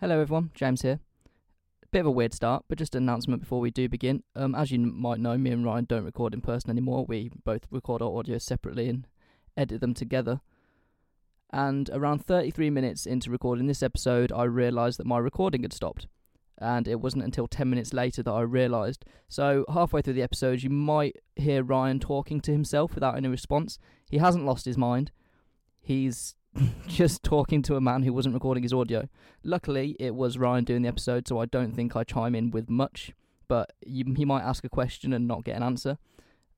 Hello, everyone. James here. Bit of a weird start, but just an announcement before we do begin. Um, as you might know, me and Ryan don't record in person anymore. We both record our audio separately and edit them together. And around 33 minutes into recording this episode, I realised that my recording had stopped. And it wasn't until 10 minutes later that I realised. So, halfway through the episode, you might hear Ryan talking to himself without any response. He hasn't lost his mind. He's just talking to a man who wasn't recording his audio. Luckily, it was Ryan doing the episode, so I don't think I chime in with much. But you, he might ask a question and not get an answer.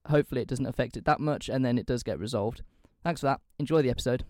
Hopefully, it doesn't affect it that much, and then it does get resolved. Thanks for that. Enjoy the episode.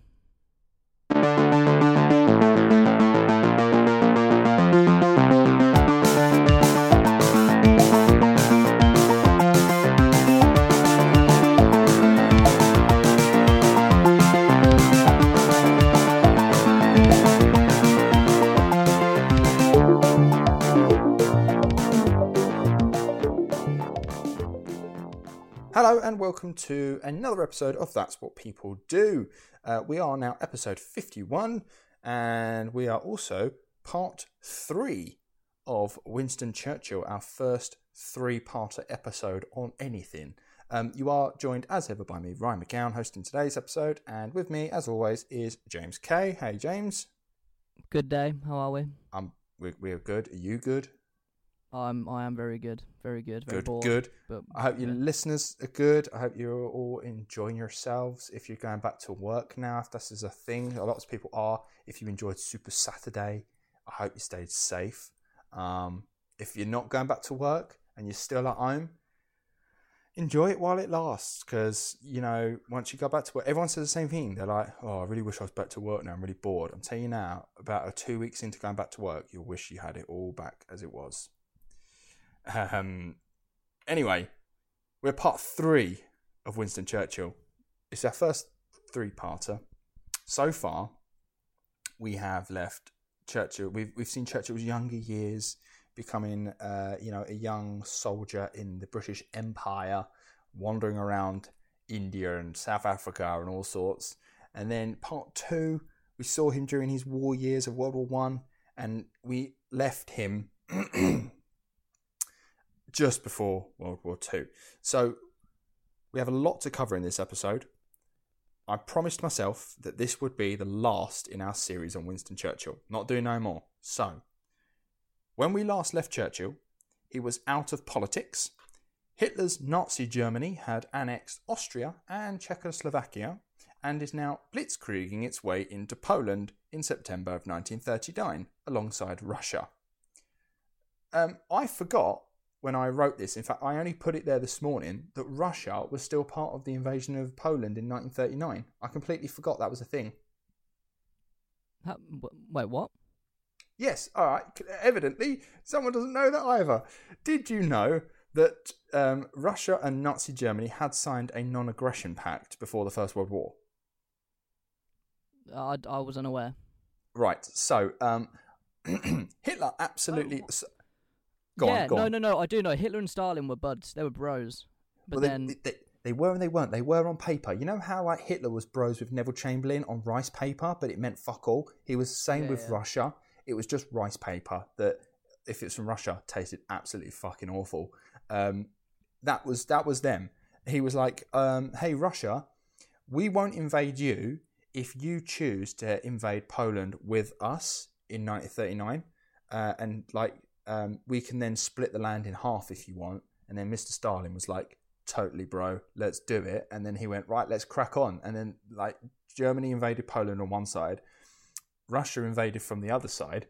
And welcome to another episode of That's What People Do. Uh, we are now episode 51 and we are also part three of Winston Churchill, our first three parter episode on anything. Um, you are joined as ever by me, Ryan McGowan, hosting today's episode, and with me, as always, is James Kay. Hey, James. Good day. How are we? Um, we, we're good. Are you good? I'm. I am very good. Very good. Very Good, bored, good. But I hope your yeah. listeners are good. I hope you're all enjoying yourselves. If you're going back to work now, if this is a thing, a lot of people are. If you enjoyed Super Saturday, I hope you stayed safe. Um, if you're not going back to work and you're still at home, enjoy it while it lasts. Because you know, once you go back to work, everyone says the same thing. They're like, "Oh, I really wish I was back to work now. I'm really bored." I'm telling you now, about a two weeks into going back to work, you'll wish you had it all back as it was. Um, anyway, we're part three of Winston Churchill. It's our first three parter. So far, we have left Churchill. We've we've seen Churchill's younger years becoming, uh, you know, a young soldier in the British Empire, wandering around India and South Africa and all sorts. And then part two, we saw him during his war years of World War One, and we left him just before World War Two. So we have a lot to cover in this episode. I promised myself that this would be the last in our series on Winston Churchill. Not doing no more. So, when we last left Churchill, he was out of politics. Hitler's Nazi Germany had annexed Austria and Czechoslovakia and is now blitzkrieging its way into Poland in September of 1939 alongside Russia. Um, I forgot when I wrote this, in fact, I only put it there this morning, that Russia was still part of the invasion of Poland in 1939. I completely forgot that was a thing. Wait, what? Yes, all right. Evidently, someone doesn't know that either. Did you know that um, Russia and Nazi Germany had signed a non aggression pact before the First World War? I, I was unaware. Right, so um, Hitler absolutely. Oh. Go yeah, on, go no, on. no, no. I do know. Hitler and Stalin were buds. They were bros. But Well, they, then, they, they, they were and they weren't. They were on paper. You know how like Hitler was bros with Neville Chamberlain on rice paper, but it meant fuck all. He was the same Yeah, with yeah. Russia. It was just rice paper that, if it's from Russia, tasted absolutely fucking awful. Um, that was that was them. He was like, um, "Hey Russia, we won't invade you if you choose to invade Poland with us in 1939, uh, and like um, we can then split the land in half if you want." And then Mr. Stalin was like, "Totally, bro, let's do it." And then he went, "Right, let's crack on." And then like Germany invaded Poland on one side, Russia invaded from the other side.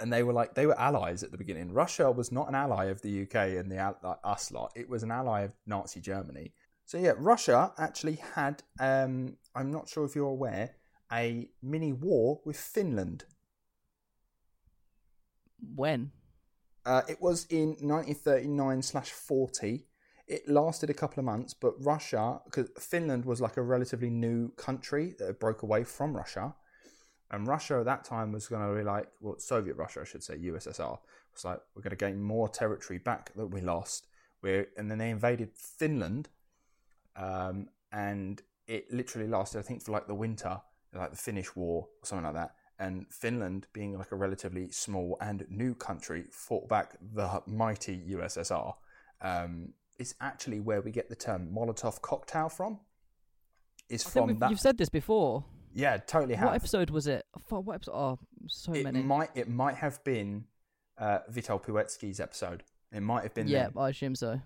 And they were like they were allies at the beginning. Russia was not an ally of the UK and the like, us lot. It was an ally of Nazi Germany. So yeah, Russia actually had. Um, I'm not sure if you're aware, a mini war with Finland. When? Uh, it was in 1939 slash 40. It lasted a couple of months, but Russia, because Finland was like a relatively new country that broke away from Russia, and Russia at that time was going to be like, well, Soviet Russia, I should say, USSR, was like, we're going to gain more territory back that we lost. We're, and then they invaded Finland, um, and it literally lasted, I think, for like the winter, like the Finnish War or something like that. And Finland, being like a relatively small and new country, fought back the mighty USSR, um, is actually where we get the term Molotov cocktail from. Is I from that? you've said this before. yeah, totally have. What episode was it? What episode? Oh, so it many. might it might have been uh, Vital Puetsky's episode. It might have been yeah, then. I assume so.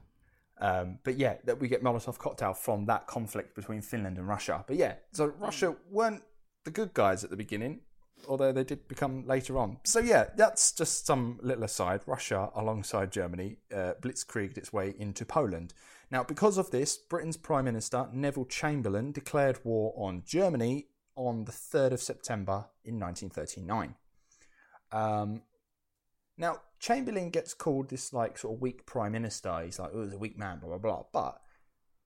Um, but yeah, that we get Molotov cocktail from that conflict between Finland and Russia. But yeah, so Russia weren't the good guys at the beginning, although they did become later on. So yeah, that's just some little aside. Russia, alongside Germany, uh, blitzkrieged its way into Poland. Now, because of this, Britain's Prime Minister Neville Chamberlain declared war on Germany on the 3rd of September in 1939. Um, now, Chamberlain gets called this like sort of weak prime minister. He's like, oh, he's a weak man, blah blah blah. But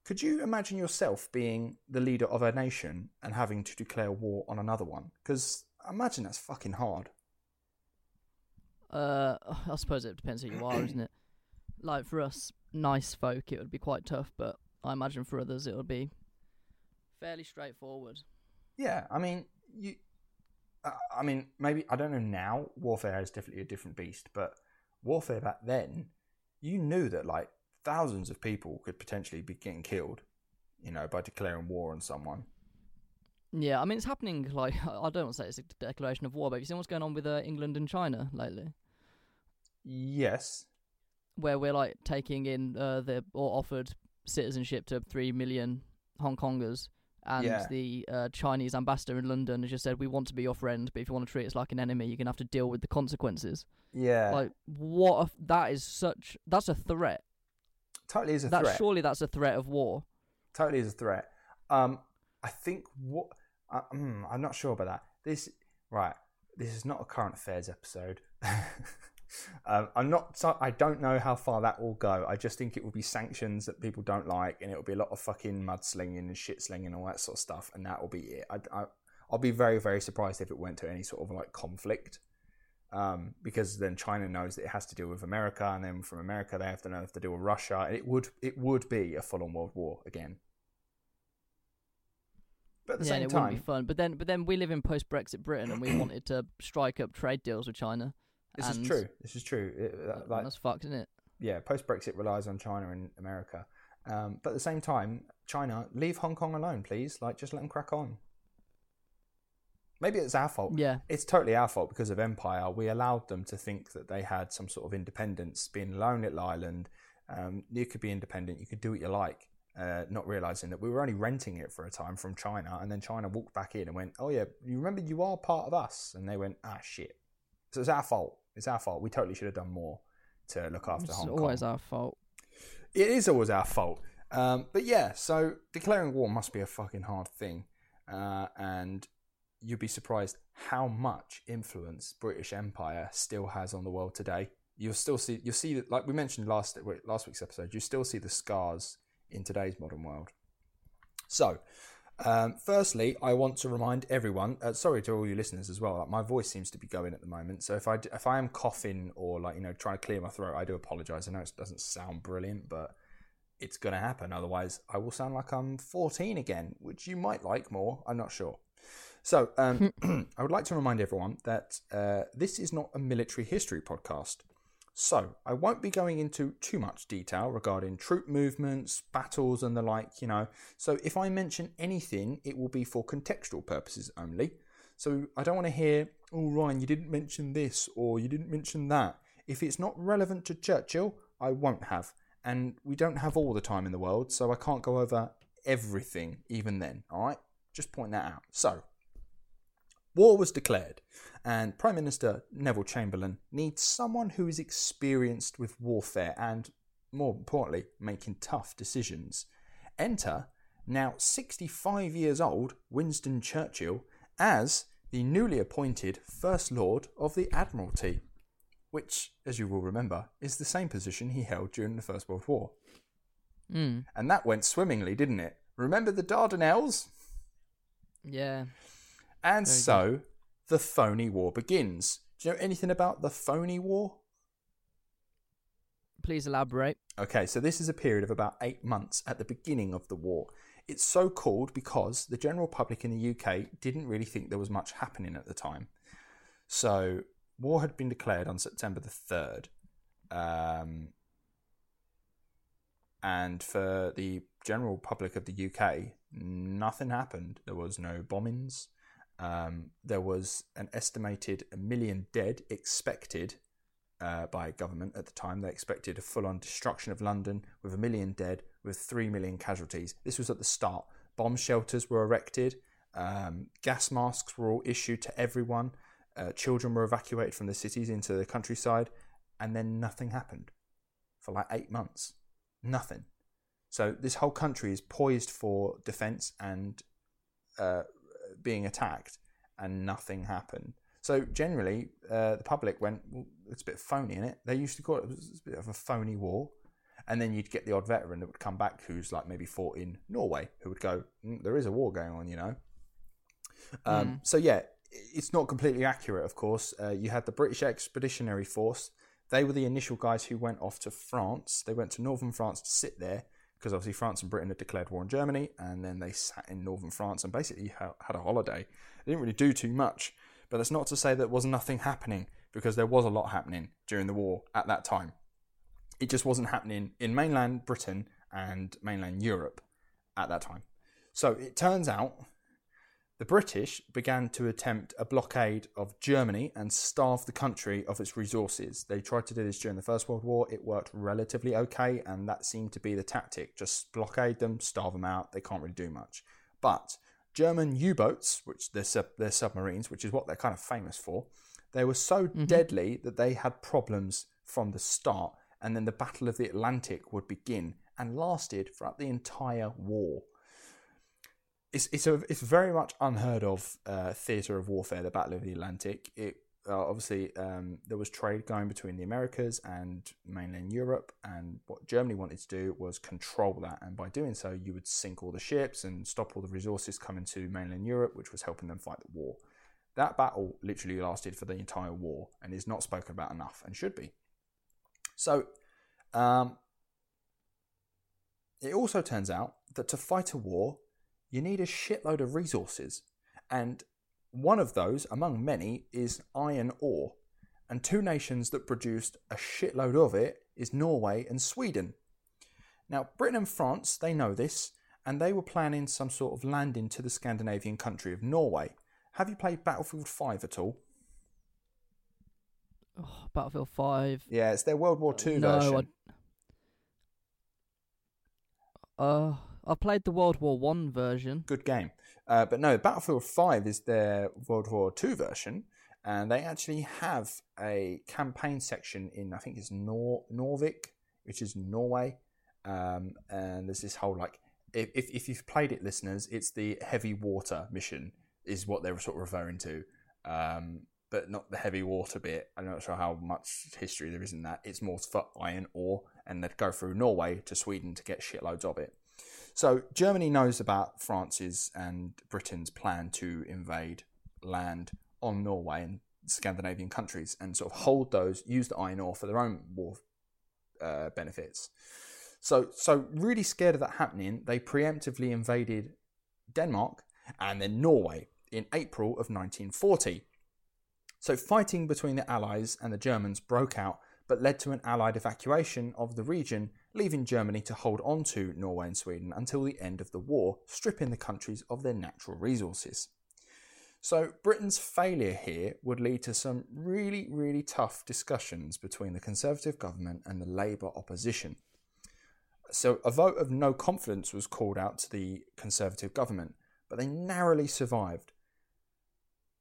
could you imagine yourself being the leader of a nation and having to declare war on another one? Because imagine that's fucking hard. Uh, I suppose it depends who you are, isn't it? Like for us, nice folk, it would be quite tough, but I imagine for others it would be fairly straightforward. Yeah, I mean, you. uh, I mean, maybe I don't know now. Warfare is definitely a different beast, but warfare back then, you knew that like thousands of people could potentially be getting killed, you know, by declaring war on someone. Yeah, I mean it's happening. Like I don't want to say it's a declaration of war, but have you seen what's going on with uh, England and China lately? Yes. Where we're like taking in uh, the or offered citizenship to three million Hong Kongers, and Yeah. the uh, Chinese ambassador in London has just said we want to be your friend, but if you want to treat us like an enemy, you're gonna have to deal with the consequences. Yeah. Like what? A, that is such. That's a threat. totally is a That threat. surely that's a threat of war. totally is a threat. Um, I think what uh, mm, I'm not sure about that. This right. This is not a current affairs episode. um, I'm not. I don't know how far that will go. I just think it will be sanctions that people don't like, and it will be a lot of fucking mudslinging and shit slinging and all that sort of stuff, and that will be it. I, I, I'll be very very surprised if it went to any sort of like conflict. Um, because then China knows that it has to deal with America, and then from America they have to know if to deal with Russia. And it would it would be a full on world war again. But at the yeah, same it time, wouldn't be fun. But then, but then we live in post-Brexit Britain, and we wanted to strike up trade deals with China. this is true. This is true. It, uh, that- like, that's fucked, isn't it? yeah, post Brexit relies on China and America. Um, but at the same time, China, leave Hong Kong alone, please. Like, just let them crack on. Maybe it's our fault. Yeah, It's totally our fault because of empire. We allowed them to think that they had some sort of independence, being a lone little island. Um, you could be independent. You could do what you like. Uh, not realizing that we were only renting it for a time from China, and then China walked back in and went, "Oh yeah, you remember you are part of us," and they went, "Ah shit." So it's our fault. It's our fault. We totally should have done more to look after it's Hong Kong. It's always our fault. It is always our fault. Um, but yeah, so declaring war must be a fucking hard thing. Uh, and you'd be surprised how much influence British Empire still has on the world today. You'll still see, you'll see that, like we mentioned last last week's episode, you still see the scars in today's modern world. So, um, firstly, I want to remind everyone. Uh, sorry to all you listeners as well. Like my voice seems to be going at the moment, so if I if I am coughing or like you know trying to clear my throat, I do apologise. I know it doesn't sound brilliant, but it's going to happen. Otherwise, I will sound like I'm 14 again, which you might like more. I'm not sure. So, um, I would like to remind everyone that uh, this is not a military history podcast. So, I won't be going into too much detail regarding troop movements, battles, and the like, you know. So, if I mention anything, it will be for contextual purposes only. So, I don't want to hear, oh, Ryan, you didn't mention this or you didn't mention that. If it's not relevant to Churchill, I won't have. And we don't have all the time in the world, so I can't go over everything even then, alright? Just point that out. So, war was declared, and Prime Minister Neville Chamberlain needs someone who is experienced with warfare and, more importantly, making tough decisions. Enter, now 65 years old, Winston Churchill as the newly appointed First Lord of the Admiralty, which, as you will remember, is the same position he held during the First World War. Mm. And that went swimmingly, didn't it? Remember the Dardanelles? Yeah. And so the phony war begins. Do you know anything about the phony war? Please elaborate. Okay, so this is a period of about eight months at the beginning of the war. It's so called because the general public in the UK didn't really think there was much happening at the time. So war had been declared on September the third, um, and for the general public of the UK, nothing happened. There was no bombings. Um, there was an estimated a million dead expected uh, by government at the time. They expected a full on destruction of London with a million dead, with three million casualties. This was at the start. Bomb shelters were erected, um, gas masks were all issued to everyone, uh, children were evacuated from the cities into the countryside, and then nothing happened for like eight months. Nothing. So this whole country is poised for defense and uh, being attacked, and nothing happened. So generally, uh, the public went, well, it's a bit phony in it. They used to call it, it was a bit of a phony war. And then you'd get the odd veteran that would come back who's like maybe fought in Norway, who would go, mm, there is a war going on, you know. Um, Mm. So yeah, it's not completely accurate, of course. Uh, you had the British Expeditionary Force. They were the initial guys who went off to France. They went to northern France to sit there because obviously France and Britain had declared war on Germany, and then they sat in northern France and basically ha- had a holiday. They didn't really do too much, but that's not to say there was nothing happening because there was a lot happening during the war at that time. It just wasn't happening in mainland Britain and mainland Europe at that time. So it turns out the British began to attempt a blockade of Germany and starve the country of its resources. They tried to do this during the First World War. It worked relatively okay, and that seemed to be the tactic. Just blockade them, starve them out. They can't really do much. But German U-boats, which they're, sub- they're submarines, which is what they're kind of famous for, they were so mm-hmm. deadly that they had problems from the start, and then the Battle of the Atlantic would begin and lasted throughout the entire war it's it's a it's very much unheard of uh, theater of warfare, the Battle of the Atlantic. It uh, obviously um, there was trade going between the Americas and mainland Europe, and what Germany wanted to do was control that, and by doing so, you would sink all the ships and stop all the resources coming to mainland Europe, which was helping them fight the war. That battle literally lasted for the entire war and is not spoken about enough, and should be. So, um, it also turns out that to fight a war, you need a shitload of resources. And one of those, among many, is iron ore. And two nations that produced a shitload of it is Norway and Sweden. Now, Britain and France, they know this, and they were planning some sort of landing to the Scandinavian country of Norway. Have you played Battlefield 5 at all? Oh, Battlefield 5. Yeah, it's their World War II no, version. I, uh, I played the World War One version. good game. Uh, but no, Battlefield 5 is their World War II version, and they actually have a campaign section in, I think it's Nor- Norvik, which is Norway. Um, and there's this whole like, if, if, you've played it, listeners, it's the heavy water mission, is what they were sort of referring to. Um, but not the heavy water bit. I'm not sure how much history there is in that. It's more for iron ore, and they'd go through Norway to Sweden to get shitloads of it. So Germany knows about France's and Britain's plan to invade land on Norway and Scandinavian countries and sort of hold those, use the iron ore for their own war uh, benefits. So, so really scared of that happening, they preemptively invaded Denmark and then Norway in April of 1940. So, fighting between the Allies and the Germans broke out, but led to an Allied evacuation of the region, leaving Germany to hold on to Norway and Sweden until the end of the war, stripping the countries of their natural resources. So, Britain's failure here would lead to some really, really tough discussions between the Conservative government and the Labour opposition. So, a vote of no confidence was called out to the Conservative government, but they narrowly survived.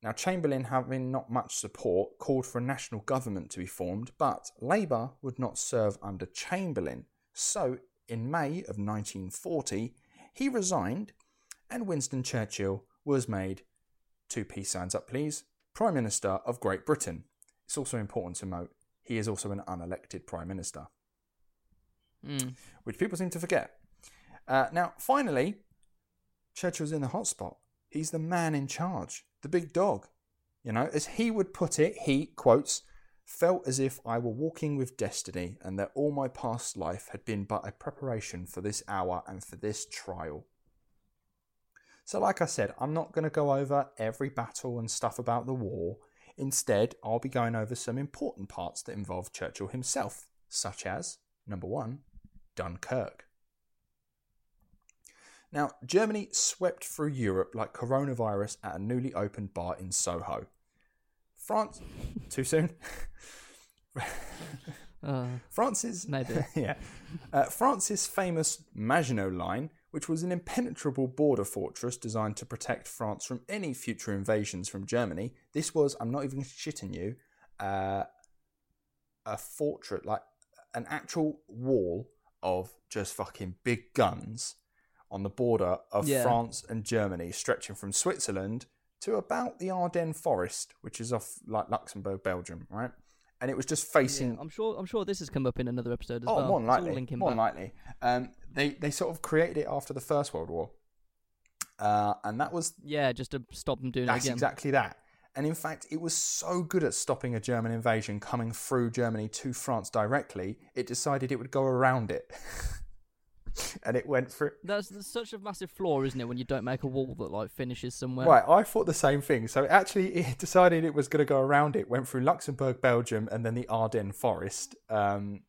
Now, Chamberlain, having not much support, called for a national government to be formed, but Labour would not serve under Chamberlain. So, in May of 1940, he resigned, and Winston Churchill was made, two peace signs up please, Prime Minister of Great Britain. It's also important to note he is also an unelected Prime Minister Mm. which people seem to forget. Uh, now, finally, Churchill's in the hotspot. He's the man in charge, the big dog. You know, as he would put it, he, quotes, felt as if I were walking with destiny and that all my past life had been but a preparation for this hour and for this trial. So, like I said, I'm not going to go over every battle and stuff about the war. Instead, I'll be going over some important parts that involve Churchill himself, such as number one, Dunkirk. Now, Germany swept through Europe like coronavirus at a newly opened bar in Soho. France, too soon? Uh, France's maybe. yeah, uh, France's famous Maginot Line, which was an impenetrable border fortress designed to protect France from any future invasions from Germany. This was, I'm not even shitting you, uh, a fortress, like an actual wall of just fucking big guns on the border of Yeah. France and Germany, stretching from Switzerland to about the Ardennes forest, which is off like Luxembourg, Belgium, right? And it was just facing I'm sure. I'm sure this has come up in another episode as Oh, well. more than likely. More back. likely. Um, they they sort of created it after the First World War, uh, and that was Yeah, just to stop them doing that's exactly that. And in fact, it was so good at stopping a German invasion coming through Germany to France directly, it decided it would go around it, and it went through. That's, that's such a massive flaw, isn't it? When you don't make a wall that like finishes somewhere. Right, I thought the same thing. So actually, it decided it was going to go around it. Went through Luxembourg, Belgium, and then the Ardennes forest. Um,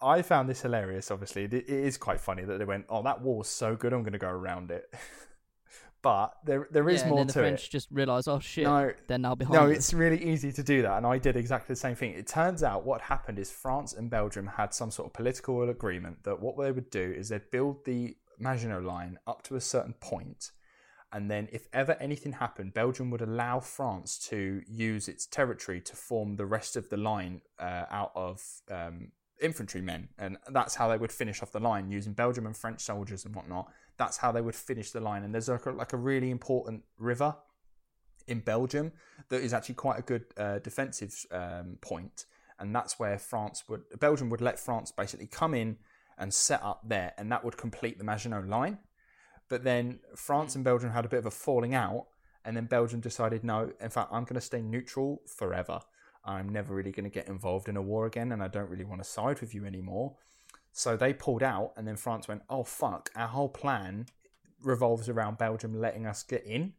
I found this hilarious. Obviously, it it is quite funny that they went, "Oh, that wall's so good, I'm going to go around it." but there, there is yeah, more and then to the French it. just realise, oh shit, No, they're now behind. no, us. it's really easy to do that, and I did exactly the same thing. It turns out what happened is France and Belgium had some sort of political agreement that what they would do is they'd build the Maginot Line up to a certain point, and then if ever anything happened, Belgium would allow France to use its territory to form the rest of the line uh, out of um, infantrymen, and that's how they would finish off the line using Belgium and French soldiers and whatnot. That's how they would finish the line, and there's like a, like a really important river in Belgium that is actually quite a good uh, defensive um, point, and that's where France would Belgium would let France basically come in and set up there, and that would complete the Maginot Line. But then France and Belgium had a bit of a falling out, and then Belgium decided, no, in fact, I'm going to stay neutral forever. I'm never really going to get involved in a war again, and I don't really want to side with you anymore. So they pulled out, and then France went, oh fuck, our whole plan revolves around Belgium letting us get in.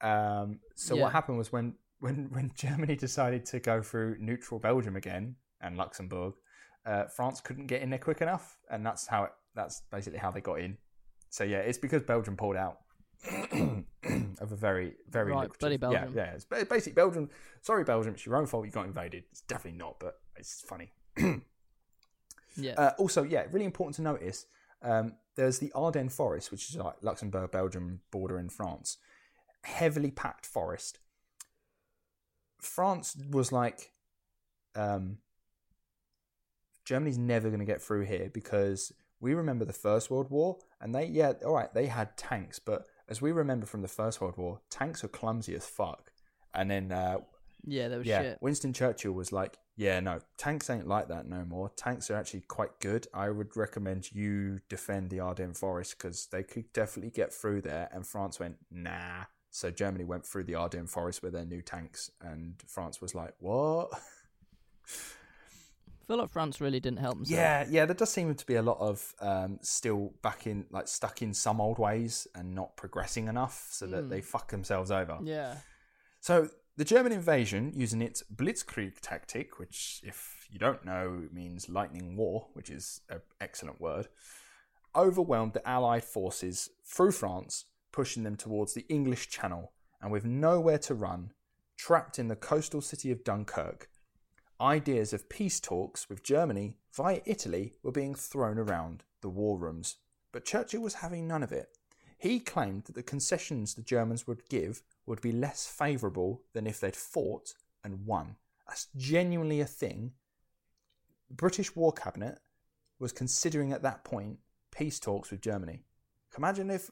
Um, so Yeah. what happened was when, when when Germany decided to go through neutral Belgium again and Luxembourg, uh, France couldn't get in there quick enough, and that's how it, that's basically how they got in. So yeah, it's because Belgium pulled out of a very very Right, lucrative- bloody Yeah, Belgium. yeah. It's basically Belgium. Sorry, Belgium. It's your own fault. You got invaded. It's definitely not, but it's funny. yeah. Uh, also, yeah, really important to notice. Um, there's the Ardennes forest, which is like Luxembourg, Belgium border in France. Heavily packed forest. France was like, um, Germany's never going to get through here because we remember the First World War, and they, yeah, all right, they had tanks, but as we remember from the First World War, tanks are clumsy as fuck. And then uh, yeah, that was yeah, shit. Winston Churchill was like, "Yeah, no, tanks ain't like that no more. Tanks are actually quite good. I would recommend you defend the Ardennes forest because they could definitely get through there." And France went, "Nah." So Germany went through the Ardennes forest with their new tanks, and France was like, "What?" I feel like France really didn't help themselves. Yeah, yeah. There does seem to be a lot of um, still back in, like stuck in some old ways and not progressing enough, so that Mm. they fuck themselves over. Yeah. So the German invasion, using its Blitzkrieg tactic, which, if you don't know, means lightning war, which is an excellent word, overwhelmed the Allied forces through France, pushing them towards the English Channel, and with nowhere to run, trapped in the coastal city of Dunkirk. Ideas of peace talks with Germany via Italy were being thrown around the war rooms, but Churchill was having none of it. He claimed that the concessions the Germans would give would be less favourable than if they'd fought and won. That's genuinely a thing. The British War Cabinet was considering at that point peace talks with Germany. Imagine if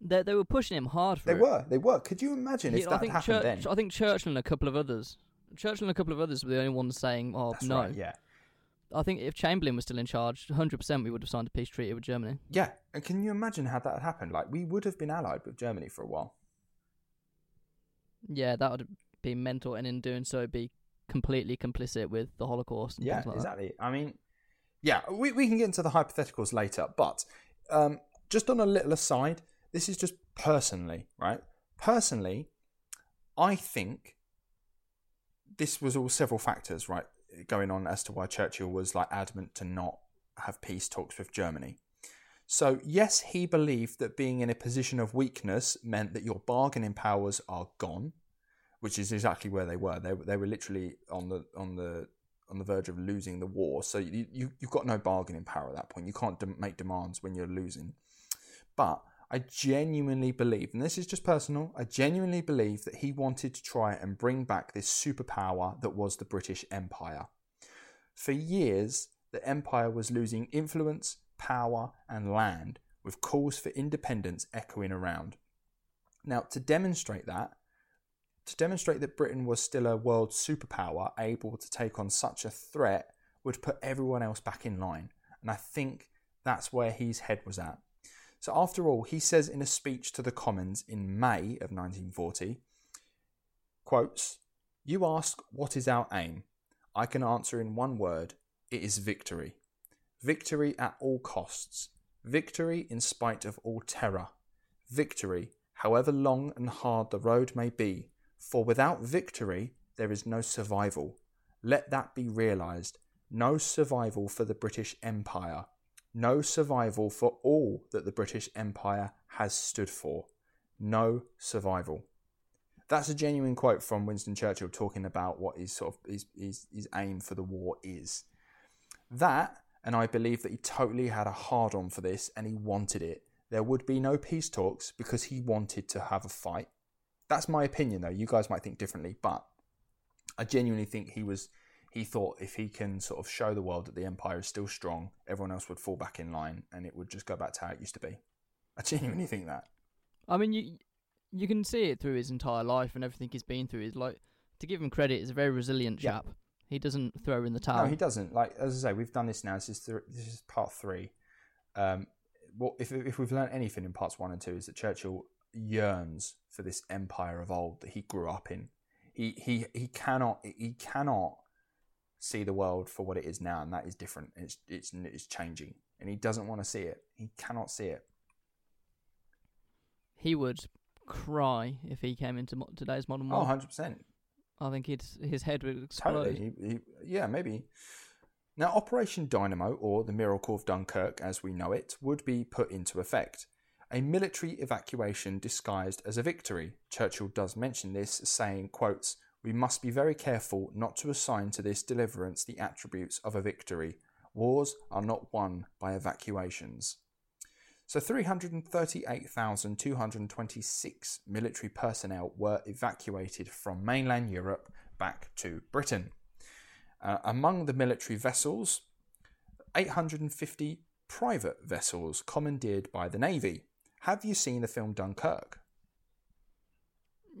They they were pushing him hard for it. they it. were. They were. Could you imagine if I that think happened Church, then? I think Churchill and a couple of others. Churchill and a couple of others were the only ones saying, "Oh That's no." right. Yeah. I think if Chamberlain was still in charge, 100% we would have signed a peace treaty with Germany. Yeah. And can you imagine how that had happened? Like we would have been allied with Germany for a while. Yeah, that would be mental, and in doing so, be completely complicit with the Holocaust. And Yeah, like that. exactly. I mean, yeah, we, we can get into the hypotheticals later, but um, just on a little aside, this is just personally, right? Personally, I think this was all several factors, right, going on as to why Churchill was like adamant to not have peace talks with Germany. So, yes, he believed that being in a position of weakness meant that your bargaining powers are gone, which is exactly where they were. They, they were literally on the on the on the verge of losing the war. So you, you you've got no bargaining power at that point. You can't de- make demands when you're losing. But I genuinely believe, and this is just personal, I genuinely believe that he wanted to try and bring back this superpower that was the British Empire. For years, the empire was losing influence, power, and land, with calls for independence echoing around. Now, to demonstrate that, to demonstrate that Britain was still a world superpower able to take on such a threat would put everyone else back in line. And I think that's where his head was at. So, after all, he says in a speech to the Commons in May of 1940, quotes, You ask, what is our aim? I can answer in one word it is victory. Victory at all costs. Victory in spite of all terror. Victory, however long and hard the road may be, for without victory there is no survival. Let that be realized. No survival for the British Empire. No survival for all that the British Empire has stood for. No survival. That's a genuine quote from Winston Churchill talking about what his sort of his, his, his aim for the war is. That, and I believe that he totally had a hard on for this and he wanted it. There would be no peace talks because he wanted to have a fight. That's my opinion, though. You guys might think differently, but I genuinely think he was. He thought if he can sort of show the world that the empire is still strong, everyone else would fall back in line, and it would just go back to how it used to be. I genuinely think that. I mean, you you can see it through his entire life and everything he's been through. Is like to give him credit, he's a very resilient Yeah. chap. He doesn't throw in the towel. No, he doesn't. Like as I say, we've done this now. This is th- this is part three. Um, what if if we've learned anything in parts one and two is that Churchill yearns for this empire of old that he grew up in. He he he cannot he cannot see the world for what it is now, and that is different. It's it's it's changing, and he doesn't want to see it. He cannot see it. He would cry if he came into mo- today's modern Oh, world. 100 percent. I think he'd, his head would explode. Totally. He, he, yeah, maybe. Now, Operation Dynamo, or the Miracle of Dunkirk as we know it, would be put into effect. A military evacuation disguised as a victory. Churchill does mention this, saying, quotes, We must be very careful not to assign to this deliverance the attributes of a victory. Wars are not won by evacuations. So 338,226 military personnel were evacuated from mainland Europe back to Britain. Uh, among the military vessels, 850 private vessels commandeered by the Navy. Have you seen the film Dunkirk?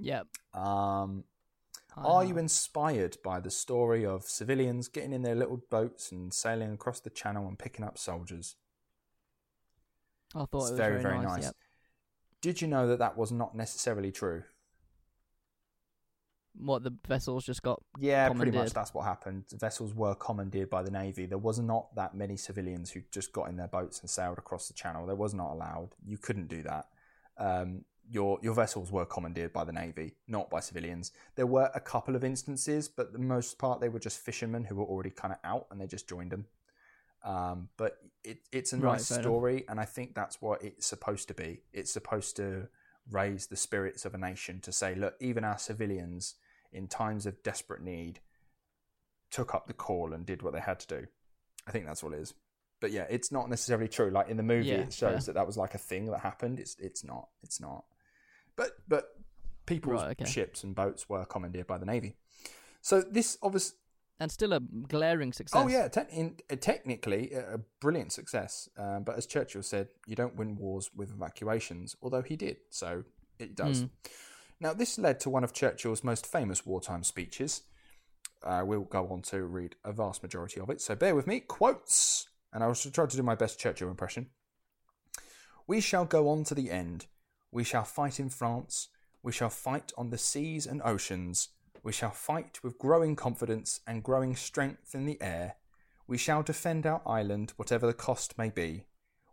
Yeah. Um, are you inspired by the story of civilians getting in their little boats and sailing across the channel and picking up soldiers? I thought it's it was very, very nice. nice. Yep. Did you know that that was not necessarily true? What the vessels just got? Yeah, pretty much that's what happened. Vessels were commandeered by the Navy. There was not that many civilians who just got in their boats and sailed across the channel. There was not allowed. You couldn't do that. Um, your your vessels were commandeered by the Navy, not by civilians. There were a couple of instances, but the most part they were just fishermen who were already kind of out and they just joined them. Um, but it, it's a Right, nice enough. story, and I think that's what it's supposed to be. It's supposed to raise the spirits of a nation to say, look, even our civilians in times of desperate need took up the call and did what they had to do. I think that's what it is. But yeah, it's not necessarily true. Like in the movie, Yeah, it shows fair. that that was like a thing that happened. It's it's not. It's not. But but people's Right, okay. ships and boats were commandeered by the navy. So this obviously. And still a glaring success. Oh yeah, te- in, uh, technically a a brilliant success. Um, but as Churchill said, you don't win wars with evacuations. Although he did, so it does. Mm. Now this led to one of Churchill's most famous wartime speeches. Uh, we'll go on to read a vast majority of it. So bear with me. Quotes, and I will try to do my best Churchill impression. We shall go on to the end. We shall fight in France. We shall fight on the seas and oceans. We shall fight with growing confidence and growing strength in the air. We shall defend our island, whatever the cost may be.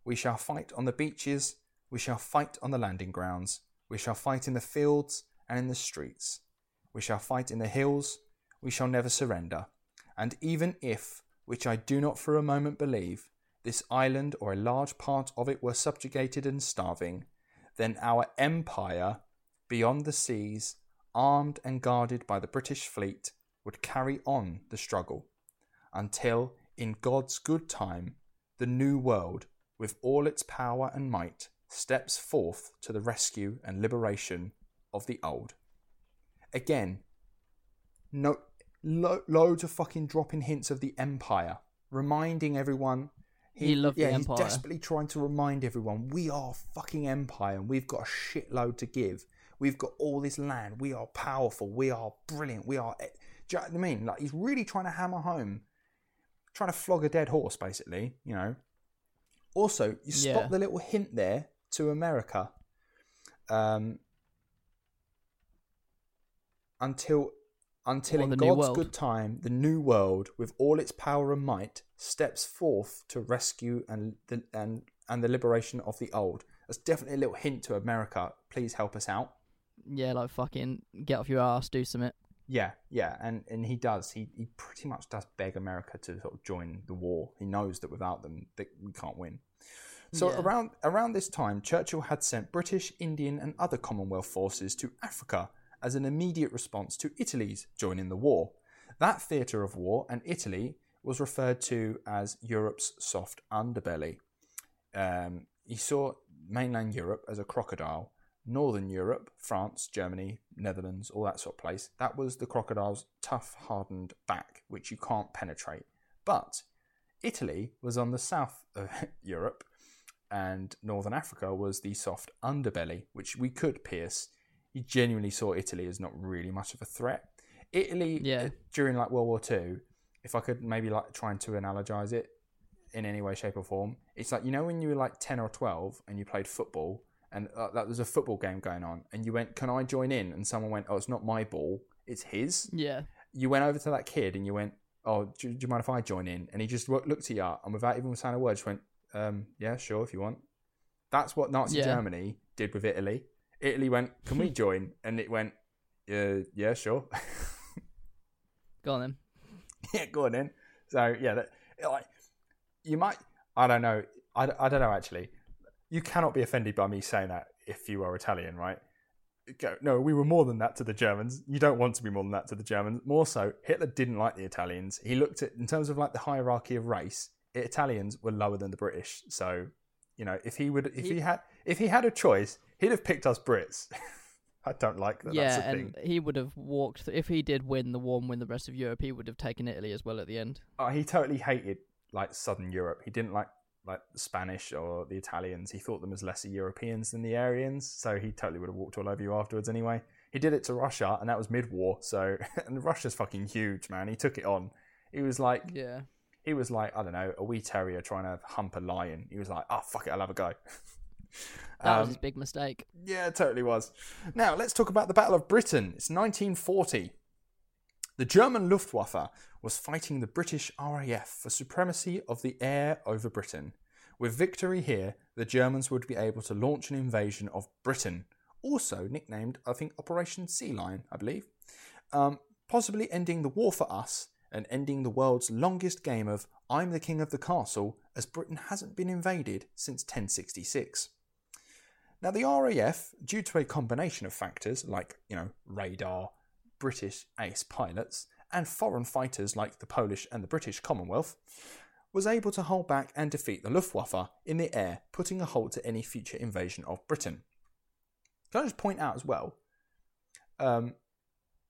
We shall fight on the beaches. We shall fight on the landing grounds. We shall fight in the fields and in the streets. We shall fight in the hills. we shall never surrender. And even if, which I do not for a moment believe, this island or a large part of it were subjugated and starving, then our empire beyond the seas, armed and guarded by the British fleet, would carry on the struggle until, in God's good time, the new world, with all its power and might, steps forth to the rescue and liberation of the old. Again, no, lo- loads of fucking dropping hints of the Empire, reminding everyone. He loved the yeah, Empire. he's desperately trying to remind everyone we are fucking Empire and we've got a shitload to give. We've got all this land. We are powerful. We are brilliant. We are. Do you know what I mean? Like he's really trying to hammer home, trying to flog a dead horse, basically. You know. Also, you spot Yeah. the little hint there to America. Um, until until in God's good time, the new world, with all its power and might, steps forth to rescue and the and and the liberation of the old. That's definitely a little hint to America. Please help us out. Yeah, like fucking get off your ass, do something. Yeah, yeah, and and he does. He he pretty much does beg America to sort of join the war. He knows that without them, that we can't win. So Yeah. around around this time, Churchill had sent British, Indian, and other Commonwealth forces to Africa as an immediate response to Italy's joining the war. That theatre of war and Italy was referred to as Europe's soft underbelly. Um, he saw mainland Europe as a crocodile, Northern Europe, France, Germany, Netherlands, all that sort of place. That was the crocodile's tough, hardened back, which you can't penetrate. But Italy was on the south of Europe, and Northern Africa was the soft underbelly, which we could pierce. He genuinely saw Italy as not really much of a threat. Italy, Yeah. uh, during like World War Two, if I could maybe like trying to analogize it in any way, shape, or form, it's like you know when you were like ten or twelve and you played football, and uh, that was a football game going on, and you went, "Can I join in?" And someone went, "Oh, it's not my ball, it's his." Yeah. you went over to that kid and you went, "Oh, do, do you mind if I join in?" And he just looked at you and without even saying a word, just went, um, "Yeah, sure, if you want." That's what Nazi Yeah. Germany did with Italy. Italy went, "Can we join?" And it went, uh, "Yeah, sure." Go on then. yeah, go on then. So yeah, that, like you might. I don't know. I, I don't know actually. You cannot be offended by me saying that if you are Italian, right? Go, no, we were more than that to the Germans. You don't want to be more than that to the Germans. More so, Hitler didn't like the Italians. He looked at in terms of like the hierarchy of race. Italians were lower than the British. So, you know, if he would, if he, He- had, if he had a choice, he'd have picked us Brits. I don't like that. yeah, and thing. he would have walked. Th- if he did win the war and win the rest of Europe, he would have taken Italy as well at the end. Oh, he totally hated like Southern Europe. He didn't like like the Spanish or the Italians. He thought them as lesser Europeans than the Aryans. So he totally would have walked all over you afterwards anyway. He did it to Russia, and that was mid-war. So and Russia's fucking huge, man. He took it on. He was like Yeah. he was like I don't know a wee terrier trying to hump a lion. He was like, oh fuck it, I'll have a go. That was Um, his big mistake. yeah, it totally was. Now, let's talk about the Battle of Britain. It's 1940. The German Luftwaffe was fighting the British RAF for supremacy of the air over Britain. With victory here, the Germans would be able to launch an invasion of Britain, also nicknamed, I think, Operation Sea Lion, I believe, um, possibly ending the war for us and ending the world's longest game of I'm the King of the Castle, as Britain hasn't been invaded since 1066. Now, the RAF, due to a combination of factors like, you know, radar, British ace pilots, and foreign fighters like the Polish and the British Commonwealth, was able to hold back and defeat the Luftwaffe in the air, putting a halt to any future invasion of Britain. Can I just point out as well? Um,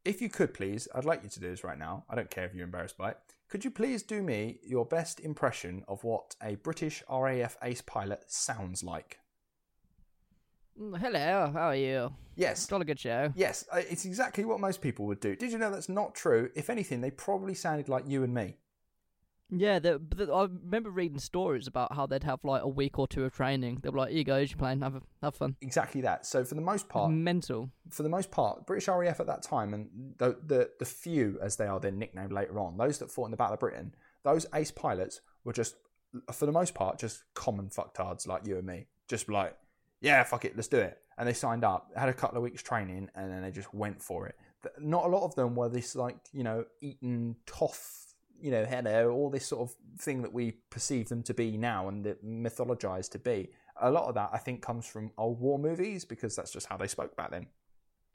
if you could please, I'd like you to do this right now. I don't care if you're embarrassed by it. Could you please do me your best impression of what a British RAF ace pilot sounds like? Mm, Hello, how are you? Yes, Got a good show. Yes, uh, it's exactly what most people would do. Did you know that's not true? If anything, they probably sounded like you and me. Yeah, the, the, I remember reading stories about how they'd have like a week or two of training. They'd be like, "Here you go, you're playing, have a, have fun." Exactly that. So for the most part, Mental. for the most part, British RAF at that time, and the, the the few as they are then nicknamed later on, those that fought in the Battle of Britain, those ace pilots were just, for the most part, just common fucktards like you and me. Just like, yeah, fuck it, let's do it. And they signed up, had a couple of weeks training, and then they just went for it. not a lot of them were this like you know Eton toff, you know, hello, all this sort of thing that we perceive them to be now and that mythologized to be. A lot of that I think comes from old war movies because that's just how they spoke back then.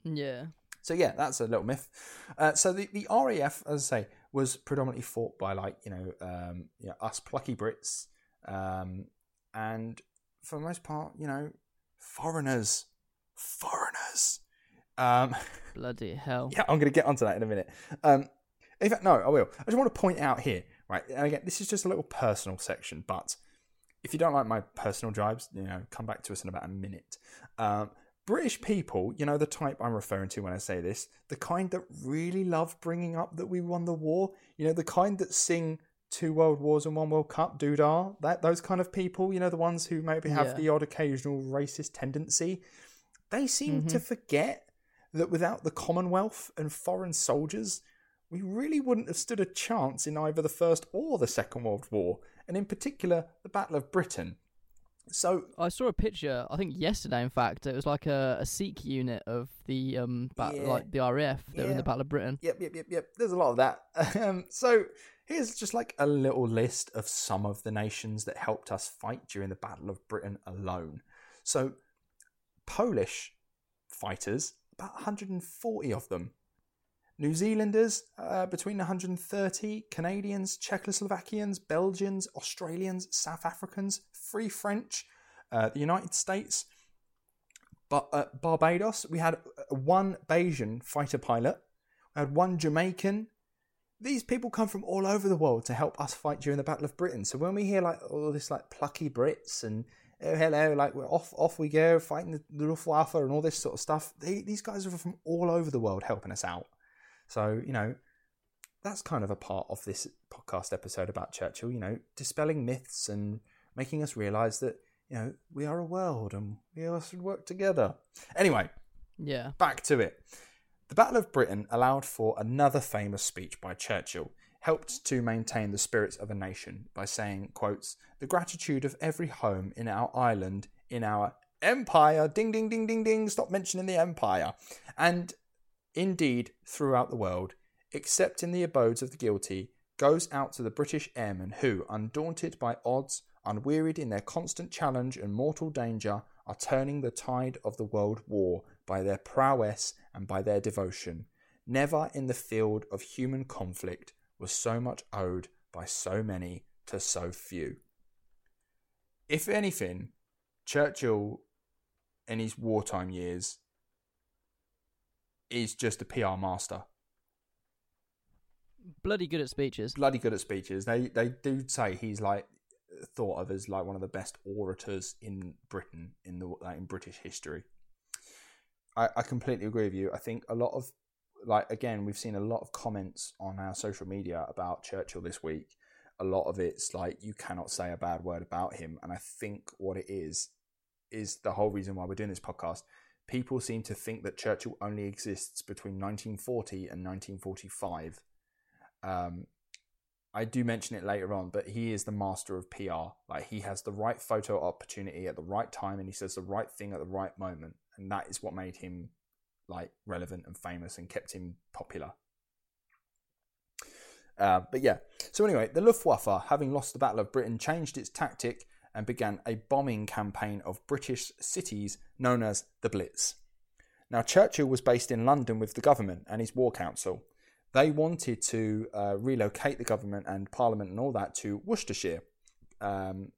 Yeah. So yeah, that's a little myth. Uh, so the, the RAF, as I say, was predominantly fought by like you know, um, you know us plucky Brits, um, and for the most part, you know, foreigners, foreigners. Um, Bloody hell. yeah, I'm going to get onto that in a minute. Um, in fact, no, I will. I just want to point out here, right? And again, this is just a little personal section, but if you don't like my personal jibes, you know, come back to us in about a minute. Um, British people, you know, the type I'm referring to when I say this, the kind that really love bringing up that we won the war, you know, the kind that sing two world wars and one world cup doodah. That those kind of people you know the ones who maybe have Yeah. the odd occasional racist tendency they seem to mm-hmm. forget that without the commonwealth and foreign soldiers we really wouldn't have stood a chance in either the first or the second world war and in particular the battle of britain so I saw a picture, I think yesterday, in fact. It was like a, a Sikh unit of the um, ba- Yeah. like the RAF. They were in the Battle of Britain. Yep, yep, yep, yep. There's a lot of that. Um, so here's just like a little list of some of the nations that helped us fight during the Battle of Britain alone. So Polish fighters, about 140 of them. New Zealanders, uh, between 130. Canadians, Czechoslovakians, Belgians, Australians, South Africans, Free French, uh, the United States. But uh, Barbados, we had one Bajan fighter pilot. We had one Jamaican. These people come from all over the world to help us fight during the Battle of Britain. So when we hear like all this like plucky Brits and oh hello, like we're off off we go fighting the, the Luftwaffe and all this sort of stuff, they, these guys are from all over the world helping us out. So you know that's kind of a part of this podcast episode about Churchill. You know, dispelling myths and making us realise that you know we are a world and we all should work together. Anyway, Yeah. back to it. The Battle of Britain allowed for another famous speech by Churchill, helped to maintain the spirits of a nation by saying, quotes, the gratitude of every home in our island, in our empire, ding ding ding ding ding, stop mentioning the empire, and indeed throughout the world, except in the abodes of the guilty, goes out to the British airmen who, undaunted by odds, unwearied in their constant challenge and mortal danger, are turning the tide of the world war by their prowess and by their devotion. Never in the field of human conflict was so much owed by so many to so few. If anything, Churchill in his wartime years is just a PR master. Bloody good at speeches. Bloody good at speeches. They they do say he's like thought of as like one of the best orators in Britain in the like, in British history. I, I completely agree with you. I think a lot of like again we've seen a lot of comments on our social media about Churchill this week. A lot of it's like you cannot say a bad word about him, and I think what it is is the whole reason why we're doing this podcast. People seem to think that Churchill only exists between 1940 and 1945. Um, I do mention it later on, but he is the master of PR. Like he has the right photo opportunity at the right time, and he says the right thing at the right moment, and that is what made him like relevant and famous and kept him popular. Uh, but yeah, so anyway, the Luftwaffe, having lost the Battle of Britain, changed its tactic and began a bombing campaign of British cities known as the Blitz. Now, Churchill was based in London with the government and his war council. They wanted to uh, relocate the government and parliament and all that to Worcestershire, um,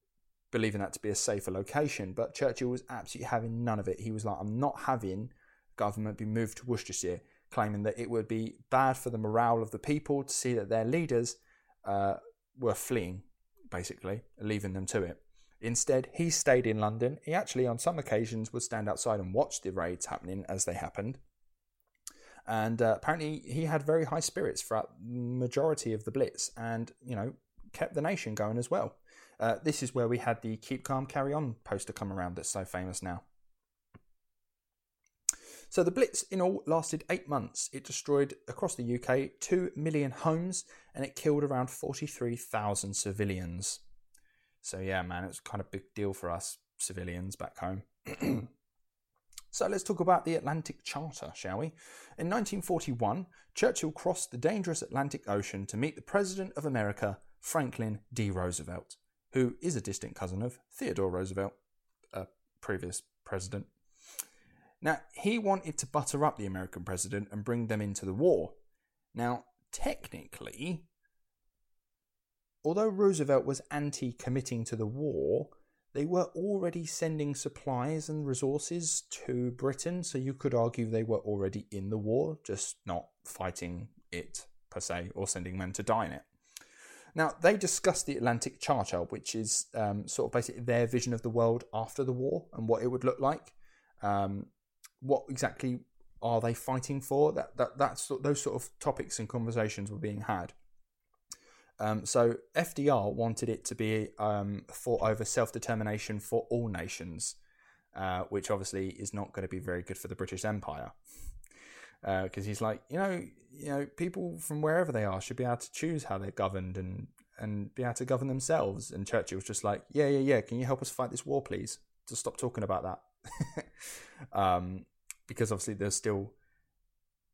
believing that to be a safer location. But Churchill was absolutely having none of it. He was like, I'm not having government be moved to Worcestershire, claiming that it would be bad for the morale of the people to see that their leaders uh, were fleeing, basically, leaving them to it. Instead, he stayed in London. He actually, on some occasions, would stand outside and watch the raids happening as they happened. And uh, apparently, he had very high spirits throughout majority of the Blitz and, you know, kept the nation going as well. Uh, this is where we had the Keep Calm, Carry On poster come around that's so famous now. So the Blitz in all lasted eight months. It destroyed across the UK 2 million homes and it killed around 43,000 civilians. So yeah, man, it's kind of a big deal for us civilians back home. So let's talk about the Atlantic Charter, shall we? In 1941, Churchill crossed the dangerous Atlantic Ocean to meet the President of America, Franklin D. Roosevelt, who is a distant cousin of Theodore Roosevelt, a previous president. Now, he wanted to butter up the American president and bring them into the war. Now, technically, although Roosevelt was anti committing to the war, they were already sending supplies and resources to Britain, so you could argue they were already in the war, just not fighting it per se or sending men to die in it. Now, they discussed the Atlantic Charter, which is um, sort of basically their vision of the world after the war and what it would look like. Um, what exactly are they fighting for? That that that's those sort of topics and conversations were being had. Um, so FDR wanted it to be um, fought over self determination for all nations, uh, which obviously is not going to be very good for the British Empire. Because uh, he's like, you know, you know, people from wherever they are should be able to choose how they're governed and and be able to govern themselves. And Churchill was just like, yeah, yeah, yeah. Can you help us fight this war, please? To stop talking about that, um, because obviously there's still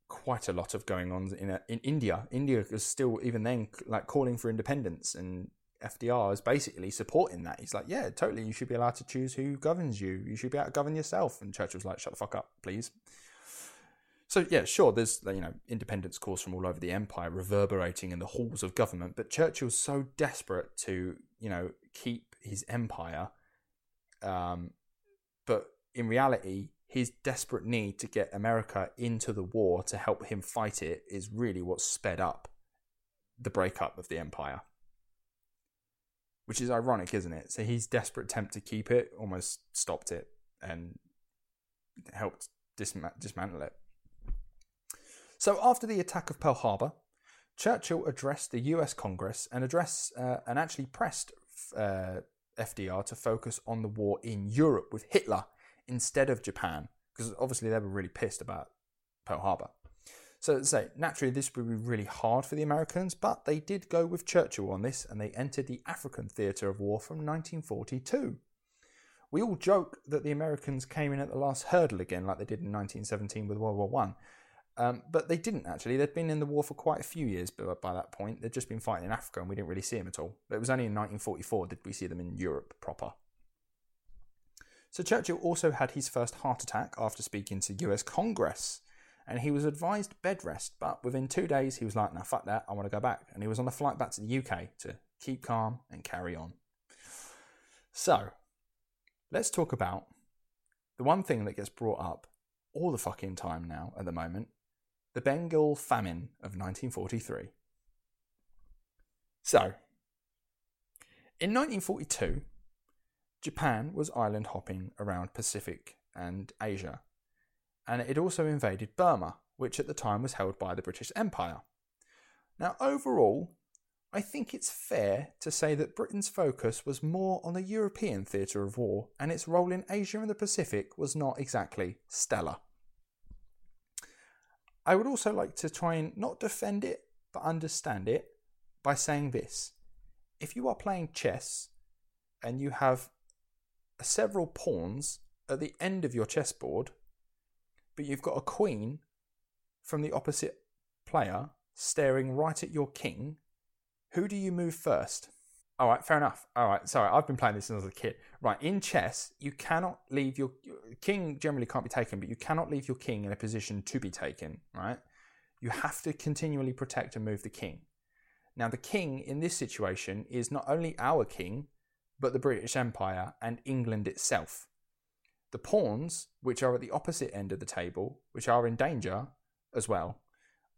quite a lot of going on in a, in India. India is still even then like calling for independence, and FDR is basically supporting that. He's like, yeah, totally. You should be allowed to choose who governs you. You should be able to govern yourself. And Churchill's like, shut the fuck up, please. So yeah, sure. There's you know independence calls from all over the empire reverberating in the halls of government, but Churchill's so desperate to you know keep his empire, um, but in reality his desperate need to get America into the war to help him fight it is really what sped up the breakup of the empire. Which is ironic, isn't it? So his desperate attempt to keep it almost stopped it and helped dismantle it. So after the attack of Pearl Harbor, Churchill addressed the U.S. Congress and addressed uh, and actually pressed uh, FDR to focus on the war in Europe with Hitler instead of Japan, because obviously they were really pissed about Pearl Harbor. So, say, naturally, this would be really hard for the Americans, but they did go with Churchill on this and they entered the African theatre of war from 1942. We all joke that the Americans came in at the last hurdle again, like they did in 1917 with World War One, um, but they didn't actually. They'd been in the war for quite a few years by, by that point. They'd just been fighting in Africa and we didn't really see them at all. But it was only in 1944 did we see them in Europe proper. So Churchill also had his first heart attack after speaking to US Congress, and he was advised bed rest, but within two days he was like, "Now fuck that, I want to go back," and he was on a flight back to the UK to keep calm and carry on. So, let's talk about the one thing that gets brought up all the fucking time now at the moment the Bengal famine of 1943. So, in 1942, Japan was island hopping around Pacific and Asia, and it also invaded Burma, which at the time was held by the British Empire. Now, overall, I think it's fair to say that Britain's focus was more on the European theatre of war, and its role in Asia and the Pacific was not exactly stellar. I would also like to try and not defend it, but understand it by saying this. If you are playing chess and you have several pawns at the end of your chessboard, but you've got a queen from the opposite player staring right at your king, who do you move first? All right, fair enough. All right, sorry, I've been playing this since I was a kid. Right, in chess, you cannot leave your king generally can't be taken, but you cannot leave your king in a position to be taken, right? You have to continually protect and move the king. Now, the king in this situation is not only our king, but the British Empire and England itself. The pawns, which are at the opposite end of the table, which are in danger as well,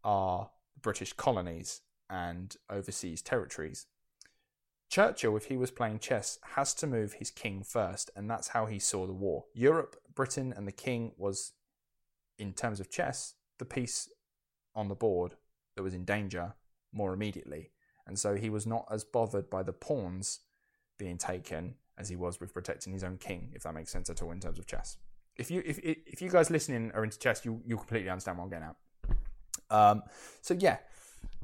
are British colonies and overseas territories. Churchill, if he was playing chess, has to move his king first, and that's how he saw the war. Europe, Britain, and the king was, in terms of chess, the piece on the board that was in danger more immediately. And so he was not as bothered by the pawns being taken as he was with protecting his own king, if that makes sense at all in terms of chess. If you if if you guys listening are into chess, you you completely understand what I'm getting at. Um, so yeah,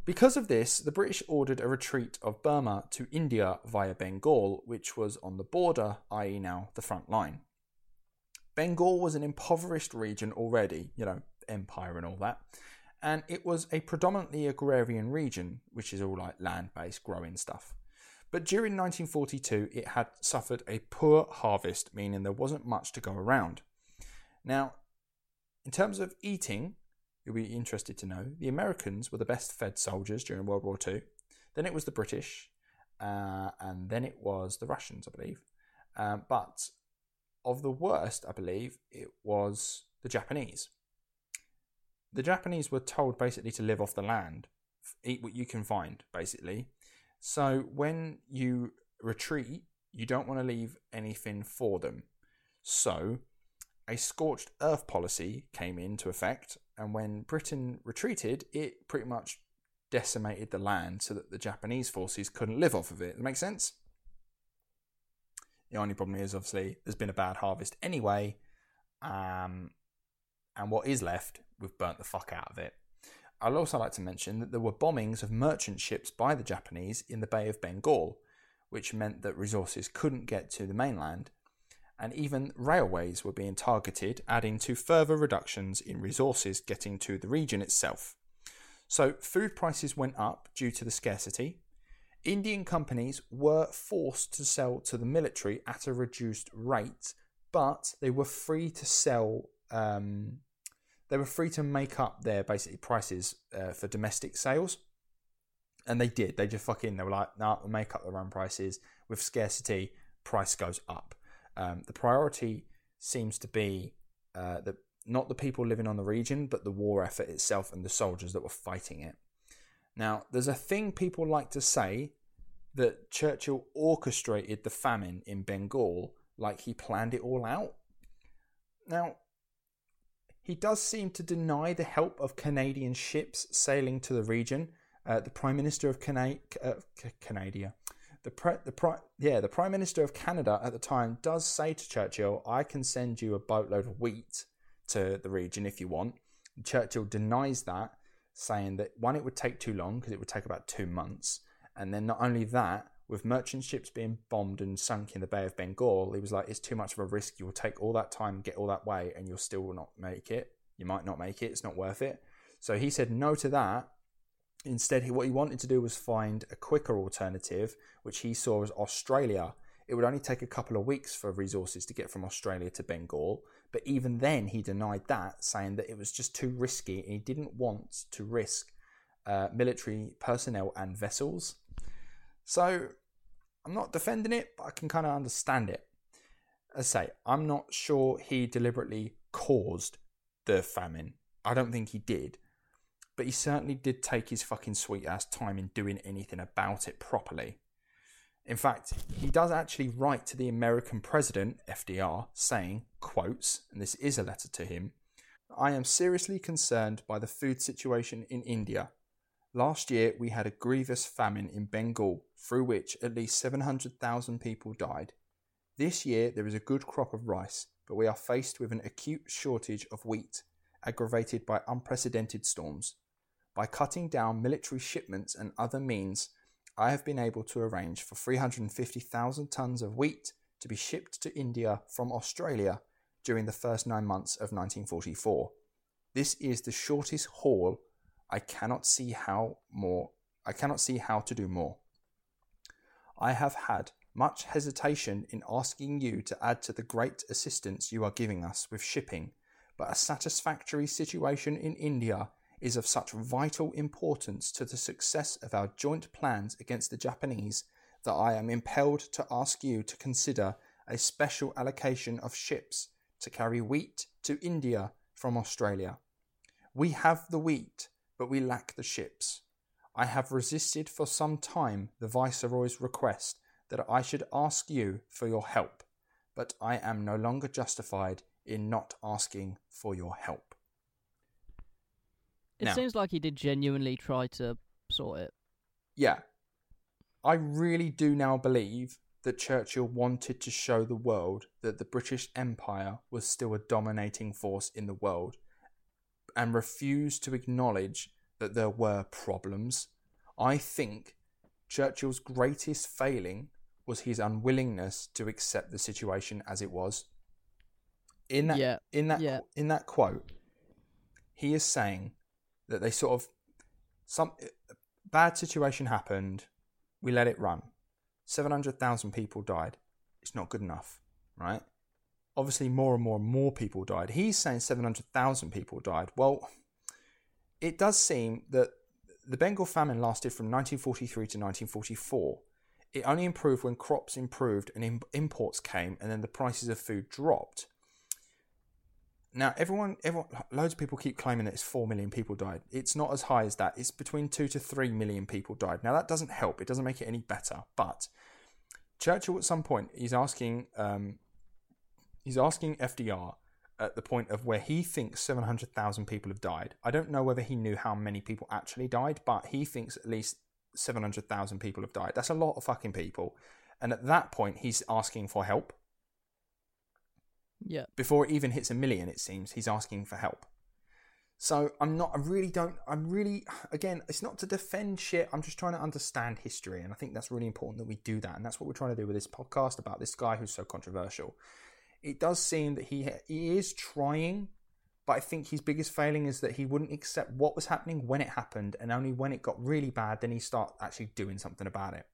because of this, the British ordered a retreat of Burma to India via Bengal, which was on the border, i.e., now the front line. Bengal was an impoverished region already, you know, empire and all that. And it was a predominantly agrarian region, which is all like land based growing stuff. But during 1942, it had suffered a poor harvest, meaning there wasn't much to go around. Now, in terms of eating, you'll be interested to know the Americans were the best fed soldiers during World War II. Then it was the British, uh, and then it was the Russians, I believe. Um, but of the worst, I believe, it was the Japanese. The Japanese were told basically to live off the land, eat what you can find, basically. So when you retreat, you don't want to leave anything for them. So a scorched earth policy came into effect, and when Britain retreated, it pretty much decimated the land so that the Japanese forces couldn't live off of it. That makes sense? The only problem is, obviously, there's been a bad harvest anyway, um, and what is left, we've burnt the fuck out of it. I'd also like to mention that there were bombings of merchant ships by the Japanese in the Bay of Bengal, which meant that resources couldn't get to the mainland, and even railways were being targeted, adding to further reductions in resources getting to the region itself. So, food prices went up due to the scarcity, Indian companies were forced to sell to the military at a reduced rate, but they were free to sell. Um, they were free to make up their basically prices uh, for domestic sales, and they did. They just fucking they were like, "Nah, we'll make up their own prices." With scarcity, price goes up. Um, the priority seems to be uh, the not the people living on the region, but the war effort itself and the soldiers that were fighting it. Now, there's a thing people like to say that Churchill orchestrated the famine in Bengal like he planned it all out. Now, he does seem to deny the help of Canadian ships sailing to the region. Uh, the Prime Minister of Cana- uh, Canada, the, pre- the pri- yeah, the Prime Minister of Canada at the time does say to Churchill, "I can send you a boatload of wheat to the region if you want." Churchill denies that saying that one, it would take too long because it would take about two months. And then not only that, with merchant ships being bombed and sunk in the Bay of Bengal, he was like, it's too much of a risk. You'll take all that time, get all that way, and you'll still not make it. You might not make it. It's not worth it. So he said no to that. Instead, what he wanted to do was find a quicker alternative, which he saw as Australia. It would only take a couple of weeks for resources to get from Australia to Bengal. But even then, he denied that, saying that it was just too risky and he didn't want to risk uh, military personnel and vessels. So I'm not defending it, but I can kind of understand it. As I say, I'm not sure he deliberately caused the famine. I don't think he did. But he certainly did take his fucking sweet ass time in doing anything about it properly. In fact, he does actually write to the American president, FDR, saying, quotes, and this is a letter to him, I am seriously concerned by the food situation in India. Last year we had a grievous famine in Bengal through which at least 700,000 people died. This year there is a good crop of rice, but we are faced with an acute shortage of wheat, aggravated by unprecedented storms. By cutting down military shipments and other means, I have been able to arrange for 350,000 tons of wheat to be shipped to India from Australia during the first nine months of 1944. This is the shortest haul. I cannot see how more. I cannot see how to do more. I have had much hesitation in asking you to add to the great assistance you are giving us with shipping, but a satisfactory situation in India is of such vital importance to the success of our joint plans against the Japanese that I am impelled to ask you to consider a special allocation of ships to carry wheat to India from Australia. We have the wheat, but we lack the ships. I have resisted for some time the Viceroy's request that I should ask you for your help, but I am no longer justified in not asking for your help. It Now- seems like he did genuinely try to sort it. Yeah. I really do now believe that Churchill wanted to show the world that the British Empire was still a dominating force in the world and refused to acknowledge that there were problems. I think Churchill's greatest failing was his unwillingness to accept the situation as it was. in that Yeah, in that yeah. in that quote, he is saying that they sort of some bad situation happened, we let it run. Seven hundred thousand people died. It's not good enough, right? Obviously, more and more and more people died. He's saying seven hundred thousand people died. Well, it does seem that the Bengal famine lasted from 1943 to 1944. It only improved when crops improved and imports came, and then the prices of food dropped. Now, everyone, everyone, loads of people keep claiming that it's four million people died. It's not as high as that. It's between two to three million people died. Now, that doesn't help. It doesn't make it any better. But Churchill, at some point, he's asking, um, he's asking FDR at the point of where he thinks seven hundred thousand people have died. I don't know whether he knew how many people actually died, but he thinks at least seven hundred thousand people have died. That's a lot of fucking people. And at that point, he's asking for help Yeah. before it even hits a million, it seems, he's asking for help. So I'm not, I really don't, I'm really, again, it's not to defend shit. I'm just trying to understand history. And I think that's really important that we do that. And that's what we're trying to do with this podcast about this guy who's so controversial. It does seem that he, he is trying, but I think his biggest failing is that he wouldn't accept what was happening when it happened. And only when it got really bad, then he start actually doing something about it.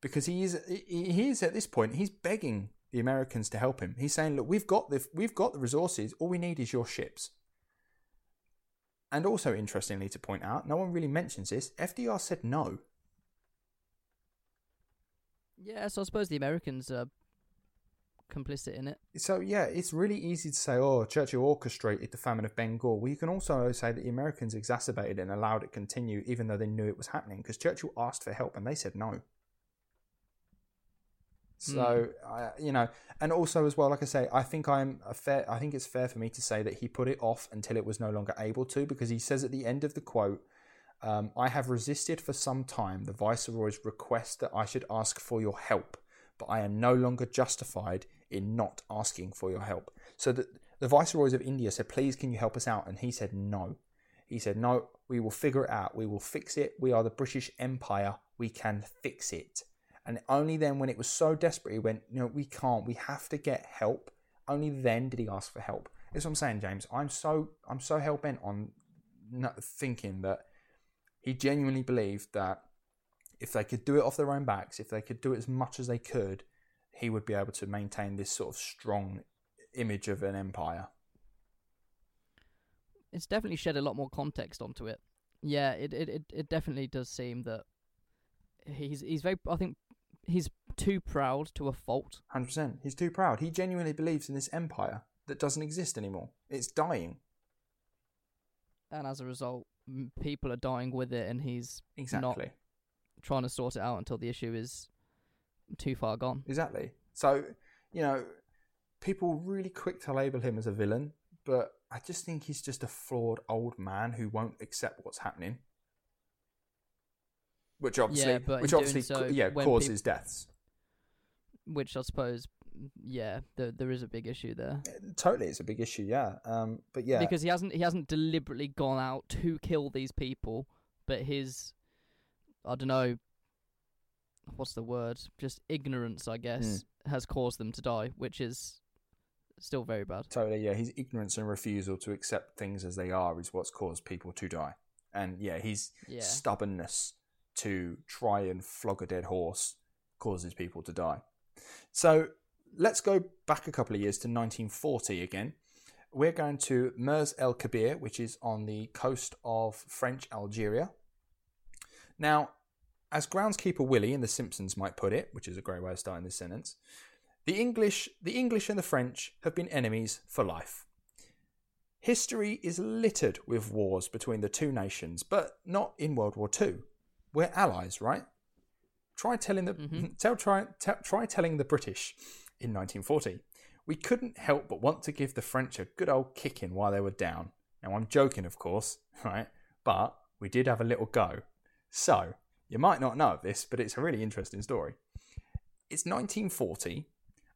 Because he is, he is at this point, he's begging the Americans to help him. He's saying, "Look, we've got the we've got the resources. All we need is your ships." And also, interestingly to point out, no one really mentions this. FDR said no. Yeah, so I suppose the Americans are complicit in it. So yeah, it's really easy to say, "Oh, Churchill orchestrated the famine of Bengal." Well, you can also say that the Americans exacerbated it and allowed it to continue, even though they knew it was happening, because Churchill asked for help and they said no. So I you know, and also as well, like I say, I think I'm a fair. I think it's fair for me to say that he put it off until it was no longer able to, because he says at the end of the quote, um, "I have resisted for some time the viceroy's request that I should ask for your help, but I am no longer justified in not asking for your help." So the viceroys of India said, "Please, can you help us out?" And he said, "No." He said, "No, we will figure it out. We will fix it. We are the British Empire. We can fix it." And only then, when it was so desperate, he went, "No, we can't. We have to get help." Only then did he ask for help. That's what I'm saying, James. I'm so I'm so hell bent on thinking that he genuinely believed that if they could do it off their own backs, if they could do it as much as they could, he would be able to maintain this sort of strong image of an empire. It's definitely shed a lot more context onto it. Yeah, it it, it, it definitely does seem that he's he's very I think he's too proud to a fault. Hundred percent. He's too proud. He genuinely believes in this empire that doesn't exist anymore. It's dying. and as a result, people are dying with it, and he's Exactly. trying to sort it out until the issue is too far gone. Exactly. So, you know, people really quick to label him as a villain, but I just think he's just a flawed old man who won't accept what's happening. Which obviously, Yeah, but which obviously, so, yeah, causes deaths. Which I suppose, yeah, there there is a big issue there Totally, it's a big issue. Yeah. Um. But yeah. because he hasn't he hasn't deliberately gone out to kill these people, but his I don't know what's the word, just ignorance, I guess, Hmm. has caused them to die, which is still very bad. Totally, yeah. His ignorance and refusal to accept things as they are is what's caused people to die. And yeah, his Yeah. stubbornness to try and flog a dead horse causes people to die. So let's go back a couple of years to 1940 again. We're going to Mers el Kabir, which is on the coast of French Algeria. Now, as groundskeeper Willie in The Simpsons might put it, which is a great way of starting this sentence, the English, the English and the French have been enemies for life. History is littered with wars between the two nations, but not in World War II. We're allies, right? Try telling the Mhm. tell try try telling the British in 1940. We couldn't help but want to give the French a good old kicking while they were down. Now I'm joking, of course, right? But we did have a little go. So you might not know of this, but it's a really interesting story. It's 1940,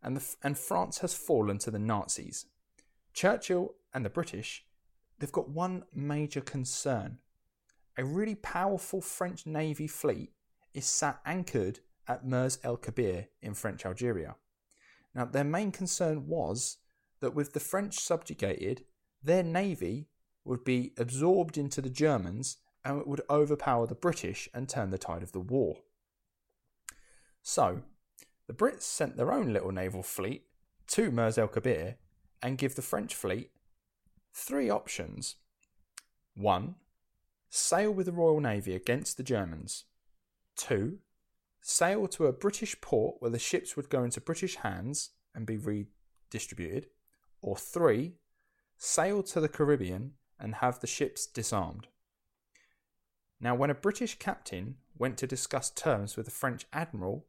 and the, and France has fallen to the Nazis. Churchill and the British, they've got one major concern. A really powerful French Navy fleet is sat anchored at Mers el Kabir in French Algeria. Now, their main concern was that with the French subjugated, their navy would be absorbed into the Germans and it would overpower the British and turn the tide of the war. So, the Brits sent their own little naval fleet to Mers el Kabir and give the French fleet three options. One, sail with the Royal Navy against the Germans. Two, sail to a British port where the ships would go into British hands and be redistributed. Or three, sail to the Caribbean and have the ships disarmed. Now, when a British captain went to discuss terms with the French admiral,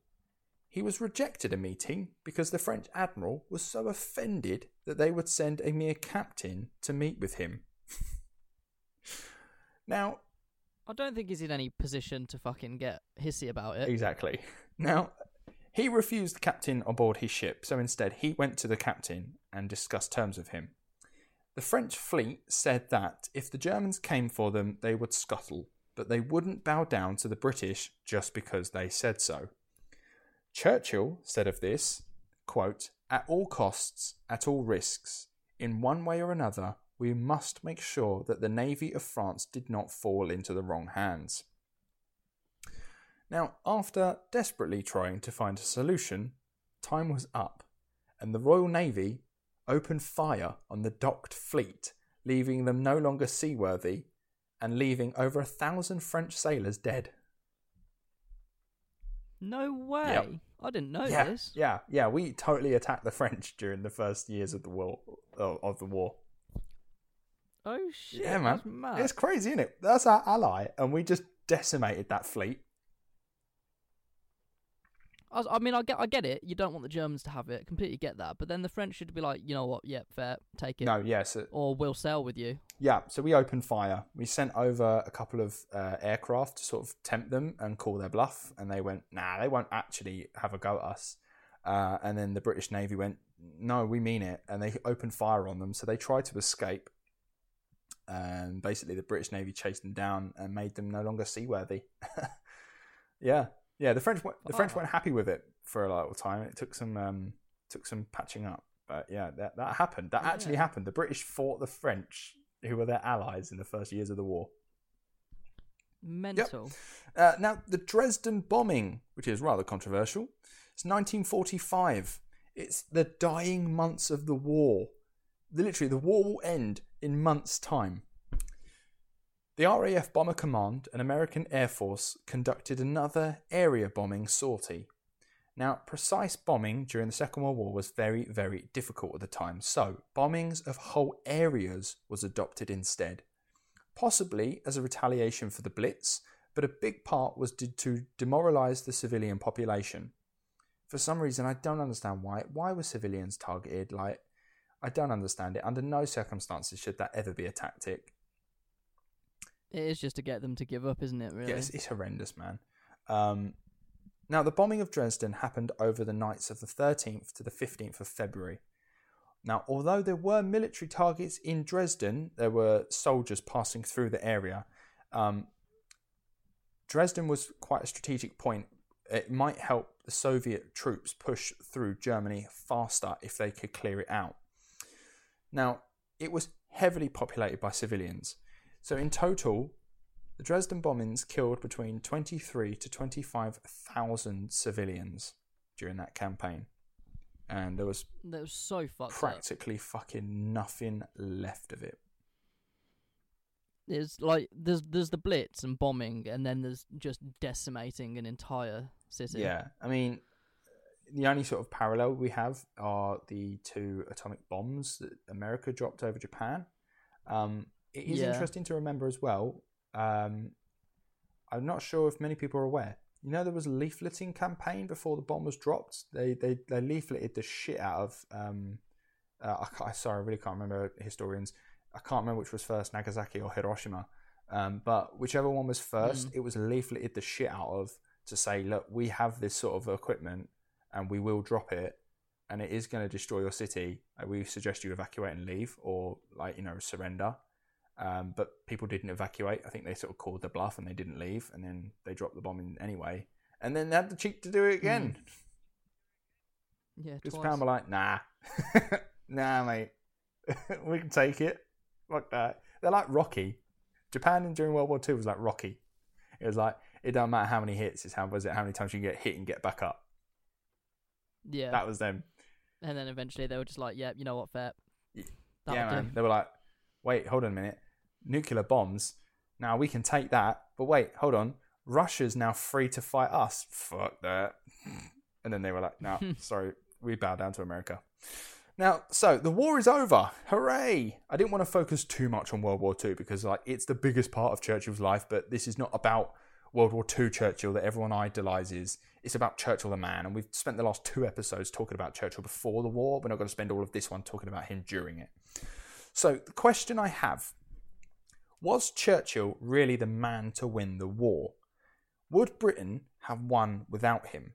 he was rejected a meeting because the French admiral was so offended that they would send a mere captain to meet with him. now, I don't think he's in any position to fucking get hissy about it. Exactly. Now, he refused the captain aboard his ship, so instead he went to the captain and discussed terms with him. The French fleet said that if the Germans came for them, they would scuttle, but they wouldn't bow down to the British just because they said so. Churchill said of this, quote, At all costs, at all risks, in one way or another, we must make sure that the Navy of France did not fall into the wrong hands. Now, after desperately trying to find a solution, time was up, and the Royal Navy opened fire on the docked fleet, leaving them no longer seaworthy and leaving over a thousand French sailors dead. No way. Yep. I didn't know yeah, this. yeah, yeah. We totally attacked the French during the first years of the war. Of the war. Oh shit. Yeah, man. It's crazy, isn't it? That's our ally, and we just decimated that fleet. I, I mean, I get, I get it. You don't want the Germans to have it. Completely get that. But then the French should be like, you know what? Yep, fair. Take it. No, yes, Or we'll sail with you. yeah. So we opened fire. We sent over a couple of uh, aircraft to sort of tempt them and call their bluff, and they went, "Nah, they won't actually have a go at us." Uh, and then the British Navy went, "No, we mean it," and they opened fire on them. So they tried to escape, and basically the British Navy chased them down and made them no longer seaworthy. yeah, yeah. The French, wa- the French Oh. weren't happy with it for a little time. It took some, um, took some patching up. But yeah, that that happened. That actually Yeah. happened. The British fought the French, who were their allies in the first years of the war. Mental. Uh, now, the Dresden bombing, which is rather controversial, it's 1945. It's the dying months of the war. The- Literally, the war will end in months' time. The RAF Bomber Command and American Air Force conducted another area bombing sortie. Now, precise bombing during the Second World War was very, very difficult at the time, so bombings of whole areas was adopted instead possibly as a retaliation for the Blitz, but a big part was to demoralize the civilian population. For some reason, I don't understand why. Why were civilians targeted? Like, I don't understand it. Under no circumstances should that ever be a tactic. It is just to get them to give up, isn't it? Really. Yeah, it's, it's horrendous, man. Um, now, the bombing of Dresden happened over the nights of the 13th to the 15th of February. Now, although there were military targets in Dresden, there were soldiers passing through the area. Um, Dresden was quite a strategic point. It might help the Soviet troops push through Germany faster if they could clear it out. Now, it was heavily populated by civilians. So, in total, the Dresden bombings killed between 23 to 25,000 civilians during that campaign. And there was That was so fucked up. practically fucking nothing left of it. It's like there's there's the blitz and bombing, and then there's just decimating an entire city. Yeah, I mean, the only sort of parallel we have are the two atomic bombs that America dropped over Japan. Um, it is Yeah. interesting to remember as well. Um, I'm not sure if many people are aware. You know, there was a leafleting campaign before the bomb was dropped. They they they leafleted the shit out of. Um, uh, I sorry, I really can't remember historians. I can't remember which was first, Nagasaki or Hiroshima. Um, but whichever one was first, Mm. it was leafleted the shit out of to say, look, we have this sort of equipment and we will drop it and it is going to destroy your city. Uh, we suggest you evacuate and leave or, like, you know, surrender. Um, but people didn't evacuate. I think they sort of called the bluff and they didn't leave and then they dropped the bomb in anyway. And then they had the cheek to do it again. yeah. Because. Japan were like, nah, nah, mate, we can take it. Fuck that. They're like Rocky. Japan during World War Two was like Rocky. It was like it don't matter how many hits, it's how was it how many times you can get hit and get back up. Yeah. That was them. and then eventually they were just like, "Yeah, you know what, fair." That'll yeah, do. man. They were like, wait, hold on a minute. Nuclear bombs. Now we can take that, but wait, hold on. Russia's now free to fight us. Fuck that. And then they were like, no, sorry, we bow down to America. Now, so the war is over. Hooray! I didn't want to focus too much on World War II because, like, it's the biggest part of Churchill's life. But this is not about World War II Churchill that everyone idolizes. It's about Churchill the man, and we've spent the last two episodes talking about Churchill before the war. We're not going to spend all of this one talking about him during it. So, the question I have was Churchill really the man to win the war? Would Britain have won without him?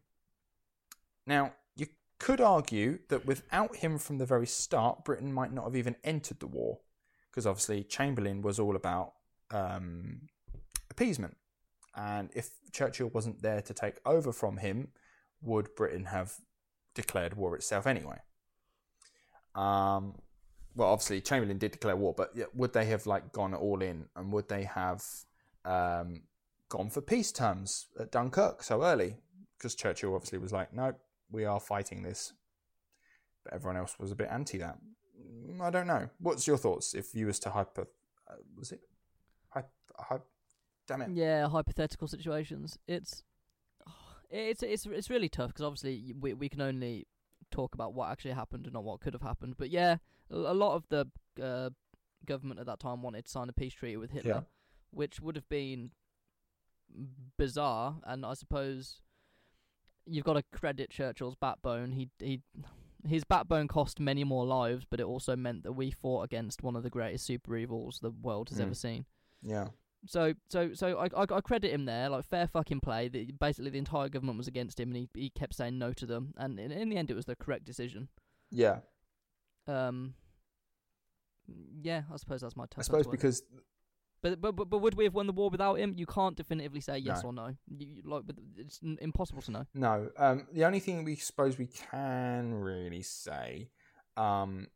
Now, you could argue that without him from the very start, Britain might not have even entered the war, because obviously Chamberlain was all about um, appeasement. And if Churchill wasn't there to take over from him, would Britain have declared war itself anyway? Um, well, obviously Chamberlain did declare war, but would they have like gone all in, and would they have um, gone for peace terms at Dunkirk so early? Because Churchill obviously was like, no, we are fighting this, but everyone else was a bit anti that. Mm, I don't know. What's your thoughts if you was to hyper? Uh, was it? Hyper, hyper, damn it. Yeah, hypothetical situations. It's it's it's it's really tough because obviously we we can only talk about what actually happened and not what could have happened. But yeah, a lot of the uh, government at that time wanted to sign a peace treaty with Hitler, Yeah. which would have been bizarre. And I suppose you've got to credit Churchill's backbone. He he. His backbone cost many more lives, but it also meant that we fought against one of the greatest super evils the world has Mm. ever seen. Yeah. So, so, so I, I, I credit him there. Like fair fucking play. The, basically, the entire government was against him, and he, he kept saying no to them. And in, in the end, it was the correct decision. Yeah. Um, yeah, I suppose that's my. T- I suppose because but, but but but would we have won the war without him? You can't definitively say yes No. or no. You, like, it's n- impossible to know. No. Um, the only thing we suppose we can really say um,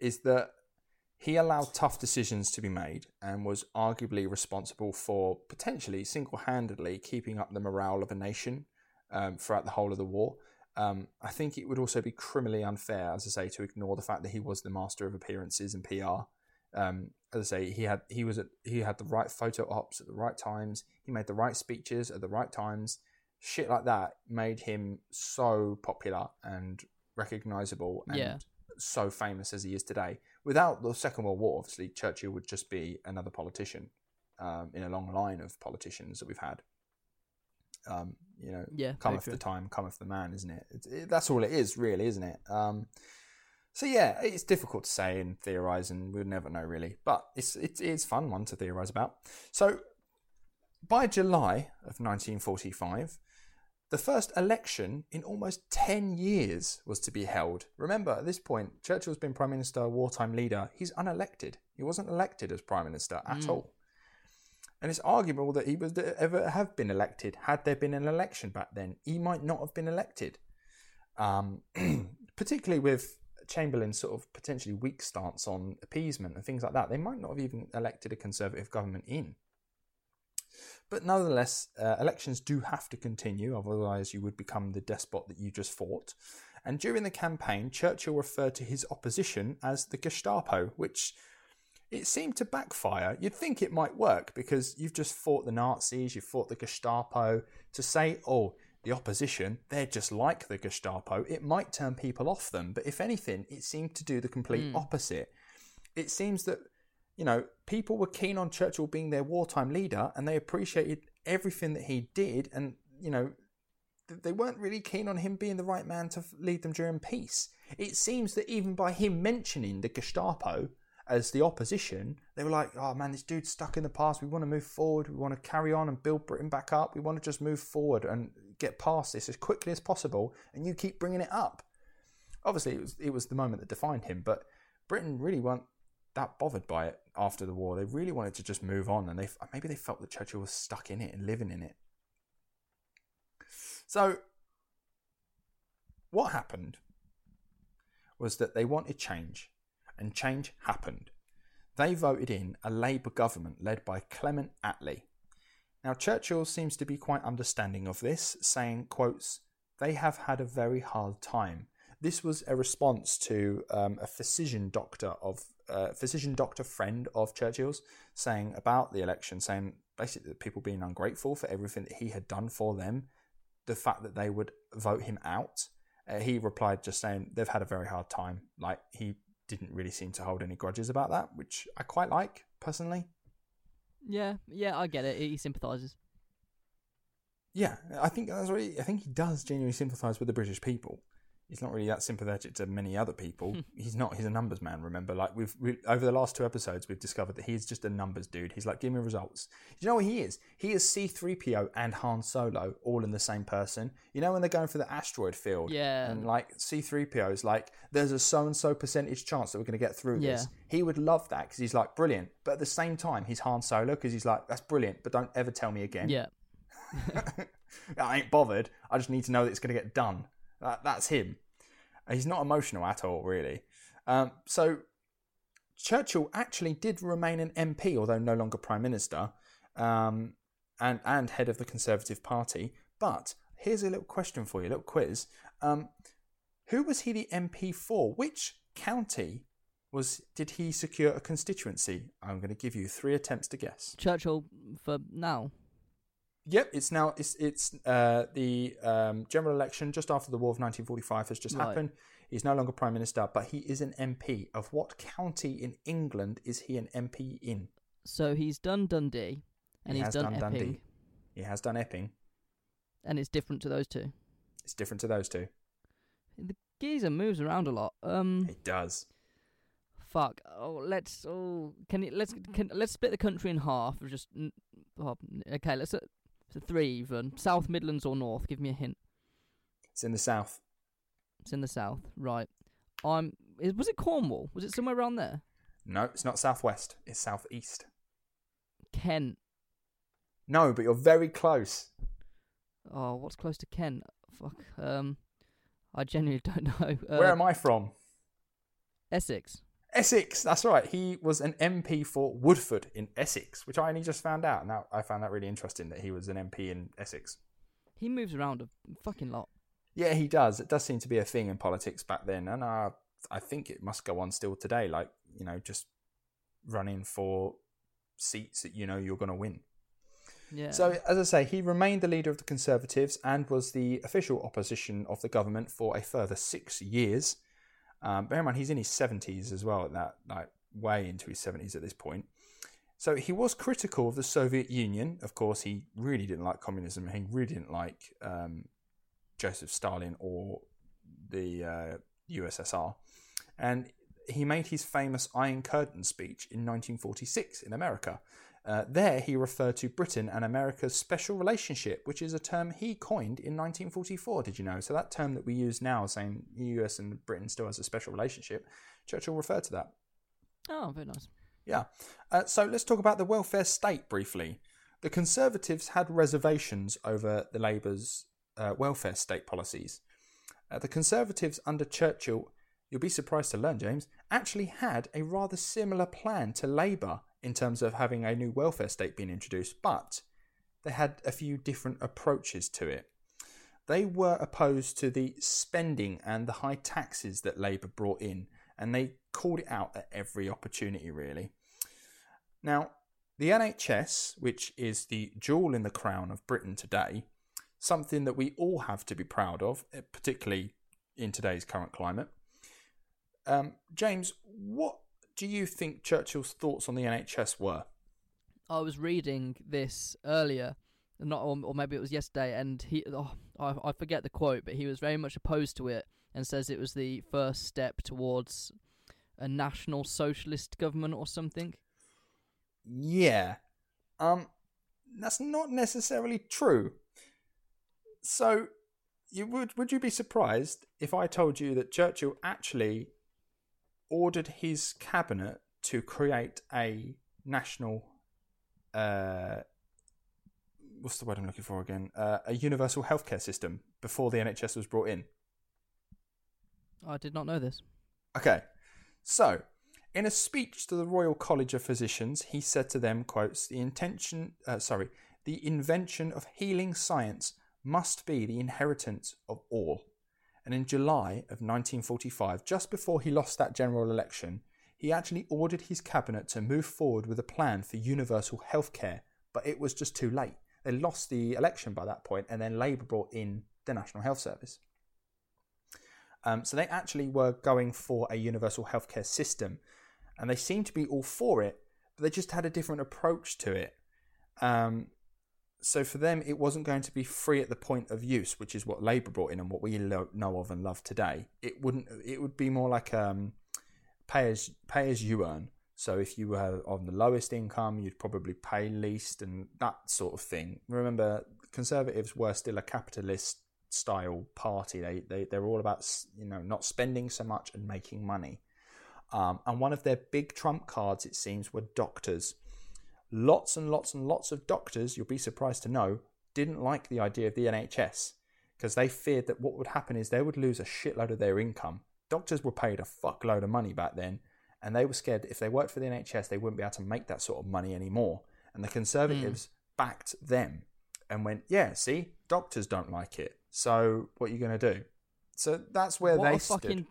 is that he allowed tough decisions to be made and was arguably responsible for potentially single handedly keeping up the morale of a nation um, throughout the whole of the war. Um, I think it would also be criminally unfair, as I say, to ignore the fact that he was the master of appearances and PR. Um, as I say, he had he was at, he had the right photo ops at the right times. He made the right speeches at the right times. Shit like that made him so popular and recognizable and Yeah. so famous as he is today. Without the Second World War, obviously Churchill would just be another politician um, in a long line of politicians that we've had. Um, you know, Yeah, cometh the time, cometh the man, isn't it? It? That's all it is, really, isn't it? Um, so yeah, it's difficult to say and theorize, and we'll never know really. But it's it's it's fun one to theorize about. So by July of 1945, the first election in almost 10 years was to be held. Remember, at this point, Churchill's been Prime Minister, wartime leader. He's unelected. He wasn't elected as Prime Minister at Mm. all. And it's arguable that he would ever have been elected had there been an election back then. He might not have been elected. Um, particularly with Chamberlain's sort of potentially weak stance on appeasement and things like that. They might not have even elected a Conservative government in. But nonetheless, uh, elections do have to continue, otherwise, you would become the despot that you just fought. And during the campaign, Churchill referred to his opposition as the Gestapo, which it seemed to backfire. You'd think it might work because you've just fought the Nazis, you've fought the Gestapo. To say, oh, the opposition, they're just like the Gestapo, it might turn people off them. But if anything, it seemed to do the complete Mm. opposite. It seems that you know, people were keen on Churchill being their wartime leader and they appreciated everything that he did. And, you know, they weren't really keen on him being the right man to lead them during peace. It seems that even by him mentioning the Gestapo as the opposition, they were like, oh man, this dude's stuck in the past. We want to move forward. We want to carry on and build Britain back up. We want to just move forward and get past this as quickly as possible. And you keep bringing it up. Obviously, it was, it was the moment that defined him, but Britain really weren't that bothered by it after the war. They really wanted to just move on, and they maybe they felt that Churchill was stuck in it and living in it. So, what happened was that they wanted change, and change happened. They voted in a Labour government led by Clement Attlee. Now, Churchill seems to be quite understanding of this, saying, quotes, they have had a very hard time. This was a response to um, a physician doctor of uh, physician doctor friend of Churchill's saying about the election, saying basically that people being ungrateful for everything that he had done for them, the fact that they would vote him out. Uh, he replied just saying they've had a very hard time. Like he didn't really seem to hold any grudges about that, which I quite like personally. Yeah, yeah, I get it. He sympathises. Yeah, I think that's what he, I think he does genuinely sympathise with the British people. He's not really that sympathetic to many other people. Hmm. he's not. He's a numbers man. Remember, like we've we, over the last two episodes, we've discovered that he's just a numbers dude. He's like, give me results. You know what he is? He is C three PO and Han Solo all in the same person. You know when they're going for the asteroid field, Yeah. and like C three PO is like, there's a so and so percentage chance that we're going to get through this. He would love that because he's like brilliant, but at the same time, he's Han Solo because he's like, that's brilliant, but don't ever tell me again. Yeah. I ain't bothered. I just need to know that it's going to get done. That, that's him. He's not emotional at all, really. Um, so Churchill actually did remain an MP, although no longer Prime Minister, um, and and head of the Conservative Party. But here's a little question for you, a little quiz. Um, who was he the MP for? Which county was did he secure a constituency? I'm going to give you three attempts to guess. Churchill for now. Yep, it's now it's it's uh, the um, general election just after the War of 1945 has just Right. happened. He's no longer prime minister, but he is an MP. Of what county in England is he an MP in? So he's done Dundee, and He he's done, done Epping, Dundee. He has done Epping. and it's different to those two. It's different to those two. The geezer moves around a lot. Um, It does. fuck. Oh, let's. Oh, can you let's can let's split the country in half. Or just n- oh, okay. Let's so three even. South Midlands or North? Give me a hint. It's in the south. It's in the south, right? I'm. Is, was it Cornwall? Was it somewhere around there? No, it's not southwest. It's southeast. Kent. No, but you're very close. Oh, what's close to Kent? Fuck. Um, I genuinely don't know. Uh, Where am I from? Essex. Essex. That's right. He was an MP for Woodford in Essex, which I only just found out. Now I found that really interesting that he was an MP in Essex. He moves around a fucking lot. Yeah, he does. It does seem to be a thing in politics back then, and uh, I think it must go on still today. Like you know, just running for seats that you know you're going to win. Yeah. So, as I say, he remained the leader of the Conservatives and was the official opposition of the government for a further six years. Um, bear in mind, he's in his seventies as well. At that, like, way into his seventies at this point. So he was critical of the Soviet Union. Of course, he really didn't like communism. He really didn't like um, Joseph Stalin or the uh, USSR. And he made his famous Iron Curtain speech in 1946 in America. Uh, there, he referred to Britain and America's special relationship, which is a term he coined in 1944. Did you know? So that term that we use now, saying the US and Britain still has a special relationship, Churchill referred to that. oh, very nice. Yeah. Uh, so let's talk about the welfare state briefly. The Conservatives had reservations over the Labour's uh, welfare state policies. Uh, the Conservatives under Churchill, you'll be surprised to learn, James, actually had a rather similar plan to Labour in terms of having a new welfare state being introduced, but they had a few different approaches to it. They were opposed to the spending and the high taxes that Labour brought in, and they called it out at every opportunity, really. Now, the NHS, which is the jewel in the crown of Britain today, something that we all have to be proud of, eh, particularly in today's current climate. Um, James, what do you think Churchill's thoughts on the NHS were? I was reading this earlier, not or, maybe it was yesterday, and he oh, I, I forget the quote, but he was very much opposed to it and says it was the first step towards a national socialist government or something. Yeah. Um that's not necessarily true. So you would would you be surprised if I told you that Churchill actually ordered his cabinet to create a national uh what's the word I'm looking for again? Uh, a universal healthcare system before the NHS was brought in. I did not know this. Okay, so in a speech to the Royal College of Physicians, he said to them, "quotes The intention, uh, sorry, the invention of healing science must be the inheritance of all." And in July of 1945, just before he lost that general election, he actually ordered his cabinet to move forward with a plan for universal health care, but it was just too late. They lost the election by that point, and then Labour brought in the National Health Service. Um, so they actually were going for a universal healthcare system, and they seemed to be all for it, but they just had a different approach to it. Um, so for them, it wasn't going to be free at the point of use, which is what Labour brought in and what we lo- know of and love today. It wouldn't. It would be more like um, pay as pay as you earn. So if you were on the lowest income, you'd probably pay least and that sort of thing. Remember, Conservatives were still a capitalist style party. They they they're all about you know not spending so much and making money. Um, and one of their big trump cards, it seems, were doctors. Lots and lots and lots of doctors, you'll be surprised to know, didn't like the idea of the NHS because they feared that what would happen is they would lose a shitload of their income. Doctors were paid a fuckload of money back then, and they were scared that if they worked for the NHS, they wouldn't be able to make that sort of money anymore. And the Conservatives mm. backed them and went, "Yeah, see, doctors don't like it. So what are you going to do? So that's where what they fucking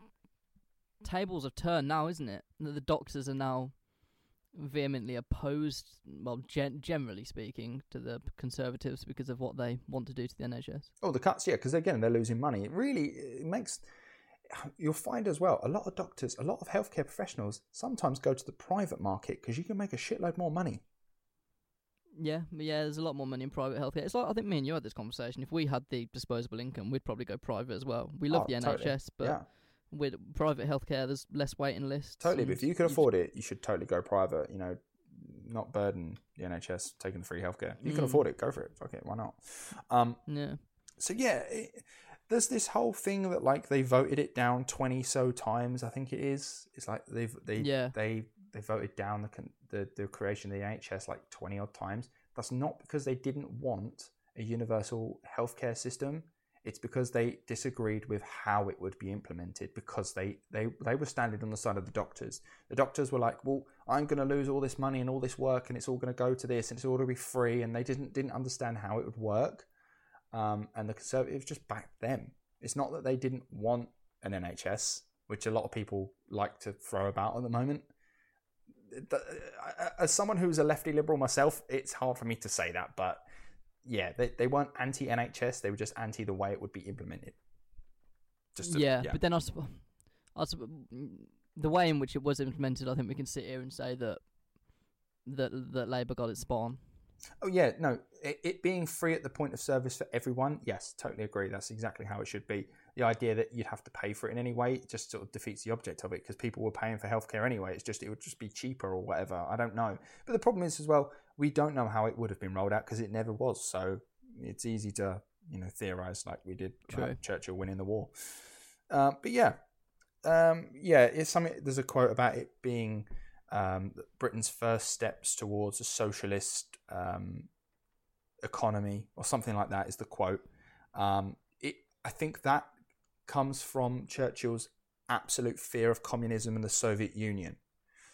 tables have turned now, isn't it? That the doctors are now vehemently opposed, well, gen- generally speaking, to the Conservatives because of what they want to do to the NHS. Oh, the cuts, yeah, because again, they're losing money. It really it makes. You'll find as well a lot of doctors, a lot of healthcare professionals sometimes go to the private market because you can make a shitload more money. Yeah, yeah. There's a lot more money in private healthcare. It's like I think me and you had this conversation. If we had the disposable income, we'd probably go private as well. We love oh, the NHS, totally. but yeah. With private healthcare, there's less waiting lists. Totally, but if you can afford it, you should totally go private. You know, not burden the NHS taking the free healthcare. You can mm. afford it, go for it. Fuck it, why not? Um, yeah. So yeah, it, there's this whole thing that like they voted it down twenty so times. I think it is. It's like they've they yeah. they they voted down the the the creation of the NHS like twenty odd times. That's not because they didn't want a universal healthcare system. It's because they disagreed with how it would be implemented because they, they, they were standing on the side of the doctors. The doctors were like, well, I'm going to lose all this money and all this work and it's all going to go to this and it's all going to be free. And they didn't, didn't understand how it would work. Um, and the Conservatives just backed them. It's not that they didn't want an NHS, which a lot of people like to throw about at the moment as someone who's a lefty liberal myself, it's hard for me to say that, but yeah, they, they weren't anti NHS, they were just anti the way it would be implemented. Just to, yeah, yeah, but then I, I, the way in which it was implemented, I think we can sit here and say that that that Labour got it spot on. Oh yeah, no, it, it, being free at the point of service for everyone, yes, totally agree. That's exactly how it should be the idea that you'd have to pay for it in any way it just sort of defeats the object of it because people were paying for healthcare anyway. It's just it would just be cheaper or whatever. I don't know. But the problem is as well, we don't know how it would have been rolled out because it never was. So it's easy to you know theorize like we did Churchill winning the war. Uh, but yeah, um, yeah, it's something. There's a quote about it being um, Britain's first steps towards a socialist um, economy or something like that. Is the quote. Um, it, I think that comes from Churchill's absolute fear of communism and the Soviet Union.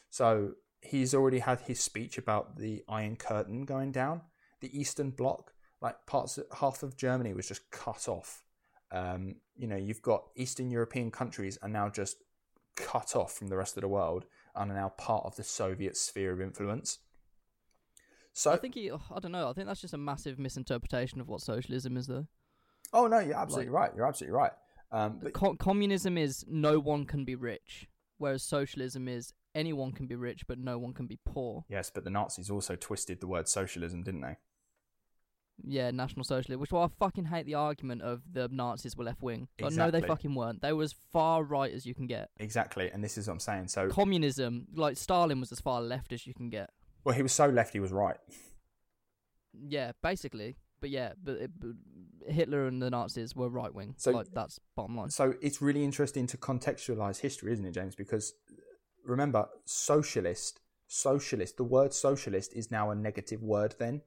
So he's already had his speech about the Iron Curtain going down. The Eastern Bloc, like parts, of, half of Germany was just cut off. Um, you know, you've got Eastern European countries are now just cut off from the rest of the world and are now part of the Soviet sphere of influence. So I think he, I don't know. I think that's just a massive misinterpretation of what socialism is, though. Oh no, you're absolutely like, right. You're absolutely right. Um, but Co- communism is no one can be rich, whereas socialism is anyone can be rich but no one can be poor. Yes, but the Nazis also twisted the word socialism, didn't they? Yeah, National Socialism. Which why I fucking hate the argument of the Nazis were left wing. But exactly. no, they fucking weren't. They were as far right as you can get. Exactly, and this is what I'm saying. So communism, like Stalin, was as far left as you can get. Well, he was so left, he was right. Yeah, basically. But yeah, but, it, but Hitler and the Nazis were right wing. So like, that's bottom line. So it's really interesting to contextualize history, isn't it, James? Because remember, socialist, socialist. The word socialist is now a negative word. Then.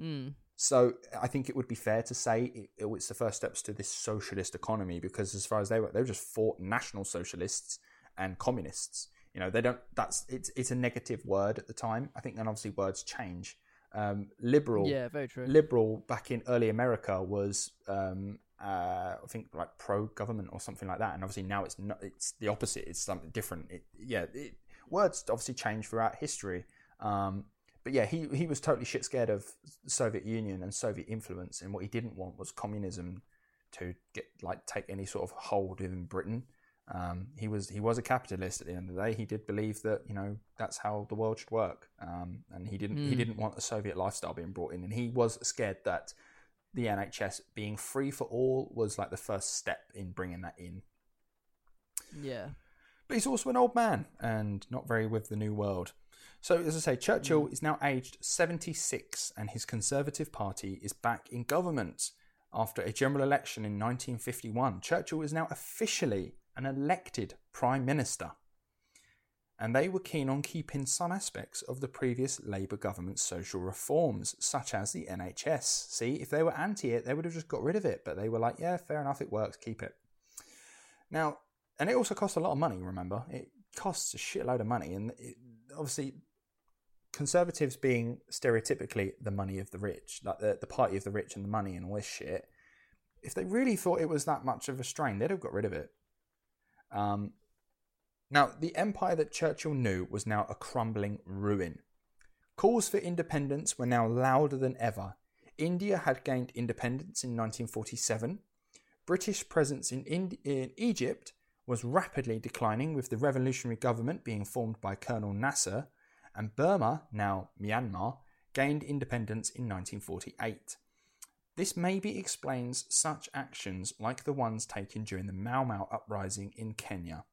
Mm. So I think it would be fair to say it, it's the first steps to this socialist economy because, as far as they were, they were just fought national socialists and communists. You know, they don't. That's it's it's a negative word at the time. I think, and obviously words change. Um, liberal, yeah, very true. Liberal back in early America was, um, uh, I think, like pro government or something like that. And obviously now it's not. It's the opposite. It's something different. It, yeah, it, words obviously change throughout history. Um, but yeah, he he was totally shit scared of the Soviet Union and Soviet influence, and what he didn't want was communism to get like take any sort of hold in Britain. Um, he was he was a capitalist at the end of the day. He did believe that you know that's how the world should work, um, and he didn't mm. he hmm. didn't want a Soviet lifestyle being brought in, and he was scared that the NHS being free for all was like the first step in bringing that in. Yeah, but he's also an old man and not very with the new world. So, as I say, Churchill mm. is now aged 76, and his Conservative Party is back in government. After a general election in 1951, Churchill is now officially an elected Prime Minister. And they were keen on keeping some aspects of the previous Labour government's social reforms, such as the NHS. See, if they were anti it, they would have just got rid of it, but they were like, yeah, fair enough, it works, keep it. Now, and it also costs a lot of money, remember? It costs a shitload of money, and it, obviously, Conservatives being stereotypically the money of the rich, like the, the party of the rich and the money and all this shit, if they really thought it was that much of a strain, they'd have got rid of it. Um, now, the empire that Churchill knew was now a crumbling ruin. Calls for independence were now louder than ever. India had gained independence in 1947. British presence in, Indi- in Egypt was rapidly declining, with the revolutionary government being formed by Colonel Nasser, and Burma, now Myanmar, gained independence in 1948. This maybe explains such actions like the ones taken during the Mau Mau uprising in Kenya.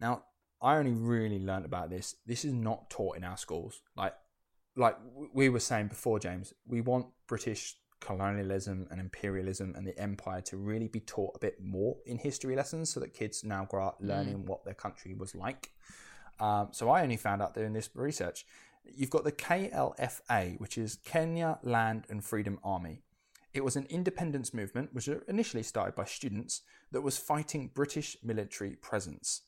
Now, I only really learned about this. This is not taught in our schools. Like, like we were saying before, James, we want British colonialism and imperialism and the empire to really be taught a bit more in history lessons so that kids now grow up learning mm. what their country was like. Um, so I only found out doing this research. You've got the KLFA, which is Kenya Land and Freedom Army. It was an independence movement which was initially started by students that was fighting British military presence.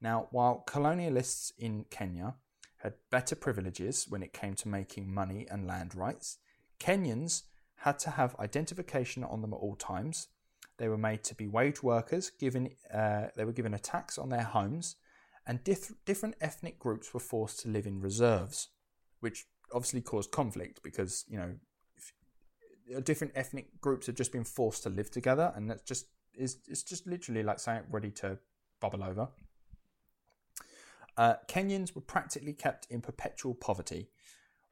Now, while colonialists in Kenya had better privileges when it came to making money and land rights, Kenyans had to have identification on them at all times. They were made to be wage workers, given uh, they were given a tax on their homes, and dif- different ethnic groups were forced to live in reserves, which obviously caused conflict because you know if, different ethnic groups have just been forced to live together, and that's just is it's just literally like saying ready to bubble over. Uh, Kenyans were practically kept in perpetual poverty.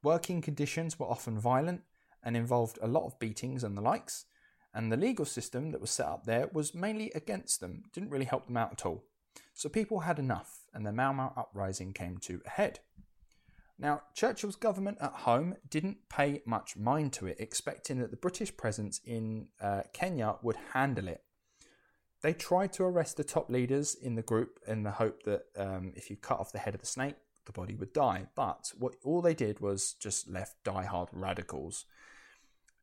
Working conditions were often violent and involved a lot of beatings and the likes, and the legal system that was set up there was mainly against them, didn't really help them out at all. So people had enough, and the Mau Mau uprising came to a head. Now, Churchill's government at home didn't pay much mind to it, expecting that the British presence in uh, Kenya would handle it. They tried to arrest the top leaders in the group in the hope that um, if you cut off the head of the snake, the body would die. But what all they did was just left die-hard radicals.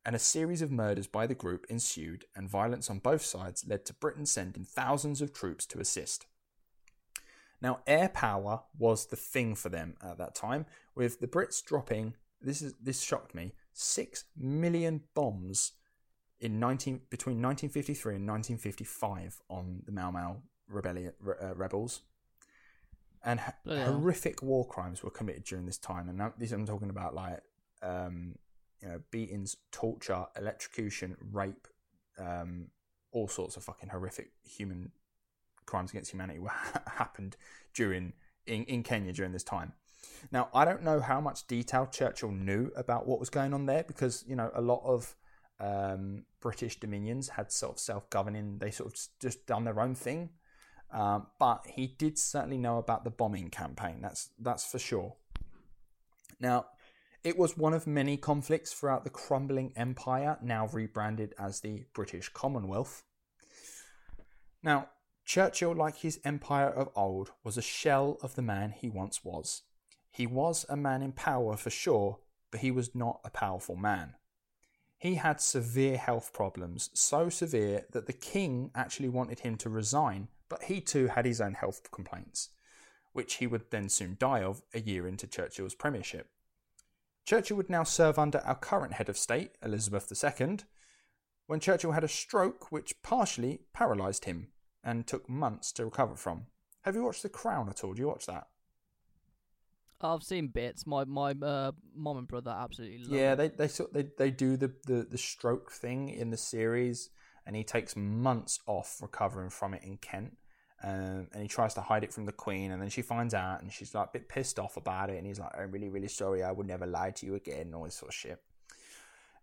And a series of murders by the group ensued, and violence on both sides led to Britain sending thousands of troops to assist. Now, air power was the thing for them at that time, with the Brits dropping, this, is, this shocked me, 6 million bombs in 19, between 1953 and 1955 on the Mau Mau rebellion, uh, rebels. And yeah. horrific war crimes were committed during this time. And now, these I'm talking about like um, you know, beatings, torture, electrocution, rape, um, all sorts of fucking horrific human crimes against humanity were happened during in, in Kenya during this time. Now, I don't know how much detail Churchill knew about what was going on there because you know a lot of um, British dominions had sort of self-governing; they sort of just done their own thing. Um, but he did certainly know about the bombing campaign. That's that's for sure. Now, it was one of many conflicts throughout the crumbling empire, now rebranded as the British Commonwealth. Now, Churchill, like his empire of old, was a shell of the man he once was. He was a man in power for sure, but he was not a powerful man. He had severe health problems, so severe that the king actually wanted him to resign, but he too had his own health complaints, which he would then soon die of a year into Churchill's premiership. Churchill would now serve under our current head of state, Elizabeth II, when Churchill had a stroke which partially paralysed him and took months to recover from. Have you watched The Crown at all? Do you watch that? I've seen bits. My my uh, mom and brother absolutely love yeah, it. they they sort they they do the, the the stroke thing in the series, and he takes months off recovering from it in Kent. Um, and he tries to hide it from the Queen, and then she finds out, and she's like a bit pissed off about it, and he's like, "I'm really, really sorry. I would never lie to you again," and all this sort of shit.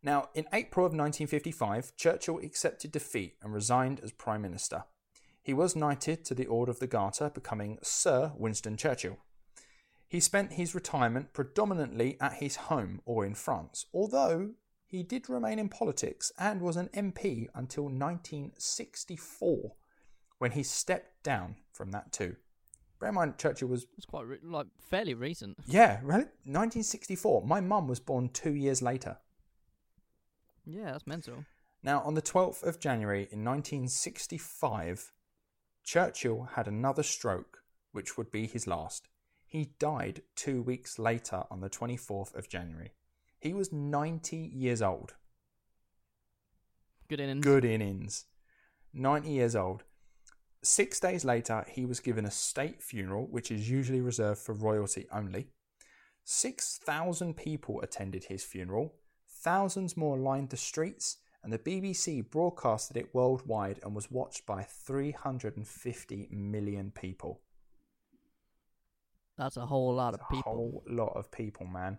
Now, in April of 1955, Churchill accepted defeat and resigned as Prime Minister. He was knighted to the Order of the Garter, becoming Sir Winston Churchill. He spent his retirement predominantly at his home or in France, although he did remain in politics and was an MP until 1964, when he stepped down from that too. Bear in mind, Churchill was It's quite re- like fairly recent. yeah, really, 1964. My mum was born two years later. Yeah, that's mental. Now, on the 12th of January in 1965, Churchill had another stroke, which would be his last. He died two weeks later on the 24th of January. He was 90 years old. Good innings. Good innings. 90 years old. Six days later, he was given a state funeral, which is usually reserved for royalty only. 6,000 people attended his funeral. Thousands more lined the streets, and the BBC broadcasted it worldwide and was watched by 350 million people. That's a whole lot of people. a whole lot of people, man.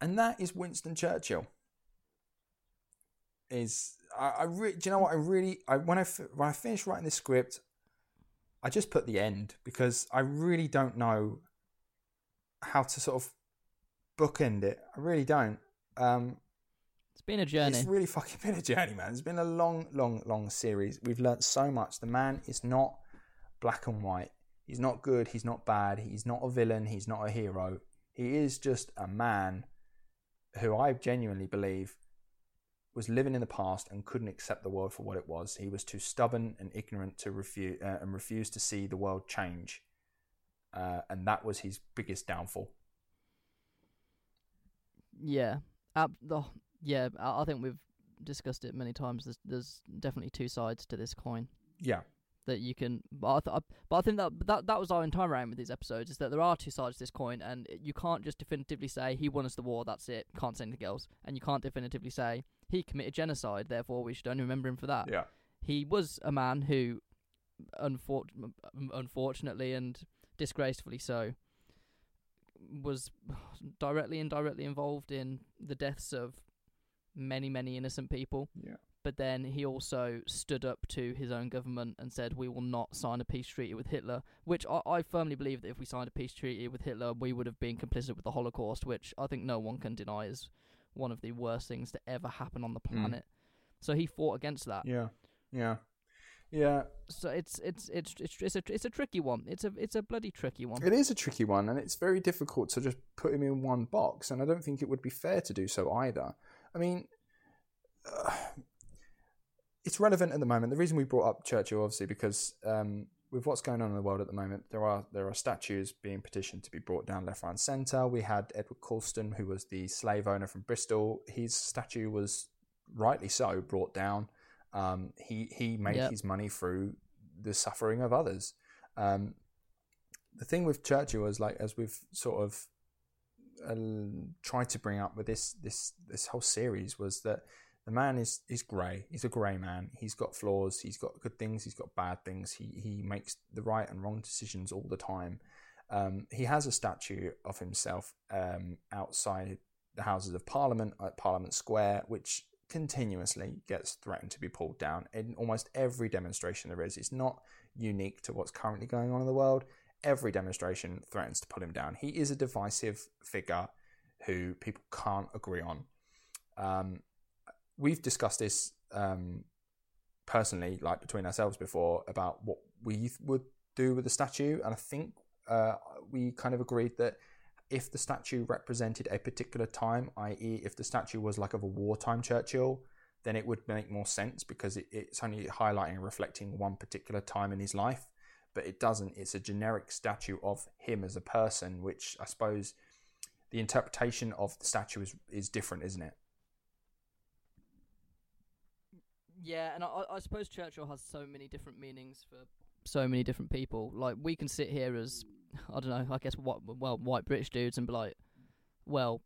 And that is Winston Churchill. Is I, I re- do you know what I really I when I when I finished writing this script, I just put the end because I really don't know how to sort of bookend it. I really don't. Um, It's been a journey. it's really fucking been a journey, man. It's been a long, long, long series. We've learnt so much. The man is not black and white. He's not good. He's not bad. He's not a villain. He's not a hero. He is just a man who I genuinely believe was living in the past and couldn't accept the world for what it was. He was too stubborn and ignorant to refuse uh, and refused to see the world change, uh, and that was his biggest downfall. Yeah. Ab- oh, yeah, I I think we've discussed it many times. There's, there's definitely two sides to this coin Yeah, that you can. But I, th- I- but I think that that that was our entire aim with these episodes is that there are two sides to this coin, and you can't just definitively say he won us the war. That's it. Can't say anything else, and you can't definitively say he committed genocide. Therefore, we should only remember him for that. yeah, He was a man who, unfor- unfortunately and disgracefully so, was directly and indirectly involved in the deaths of many, many innocent people. yeah, But then he also stood up to his own government and said, "We will not sign a peace treaty with Hitler." Which I, I firmly believe that if we signed a peace treaty with Hitler, we would have been complicit with the Holocaust, which I think no one can deny is one of the worst things to ever happen on the planet. So he fought against that. yeah, yeah, yeah. So it's it's it's it's it's a it's a tricky one. It's a it's a bloody tricky one. It is a tricky one, and it's very difficult to just put him in one box. And I don't think it would be fair to do so either. I mean, uh, it's relevant at the moment. The reason we brought up Churchill, obviously, because um, with what's going on in the world at the moment, there are there are statues being petitioned to be brought down left, right, and centre. We had Edward Colston, who was the slave owner from Bristol. His statue was rightly so brought down. Um, he he made Yep. his money through the suffering of others. Um, the thing with Churchill is like as we've sort of uh, tried to bring up with this this this whole series was that the man is is grey. He's a grey man. He's got flaws. He's got good things. He's got bad things. He he makes the right and wrong decisions all the time. Um, he has a statue of himself um, outside the Houses of Parliament at Parliament Square, which continuously gets threatened to be pulled down in almost every demonstration there is. It's not unique to what's currently going on in the world. Every demonstration threatens to pull him down. He is a divisive figure who people can't agree on. Um, we've discussed this um, personally, like between ourselves before, about what we would do with the statue, and I think uh, we kind of agreed that if the statue represented a particular time, i.e., if the statue was like of a wartime Churchill, then it would make more sense because it, it's only highlighting and reflecting one particular time in his life. But it doesn't. It's a generic statue of him as a person, which I suppose the interpretation of the statue is is different, isn't it? Yeah, and I, I suppose Churchill has so many different meanings for so many different people. Like we can sit here as I don't know, I guess what well white British dudes and be like, well,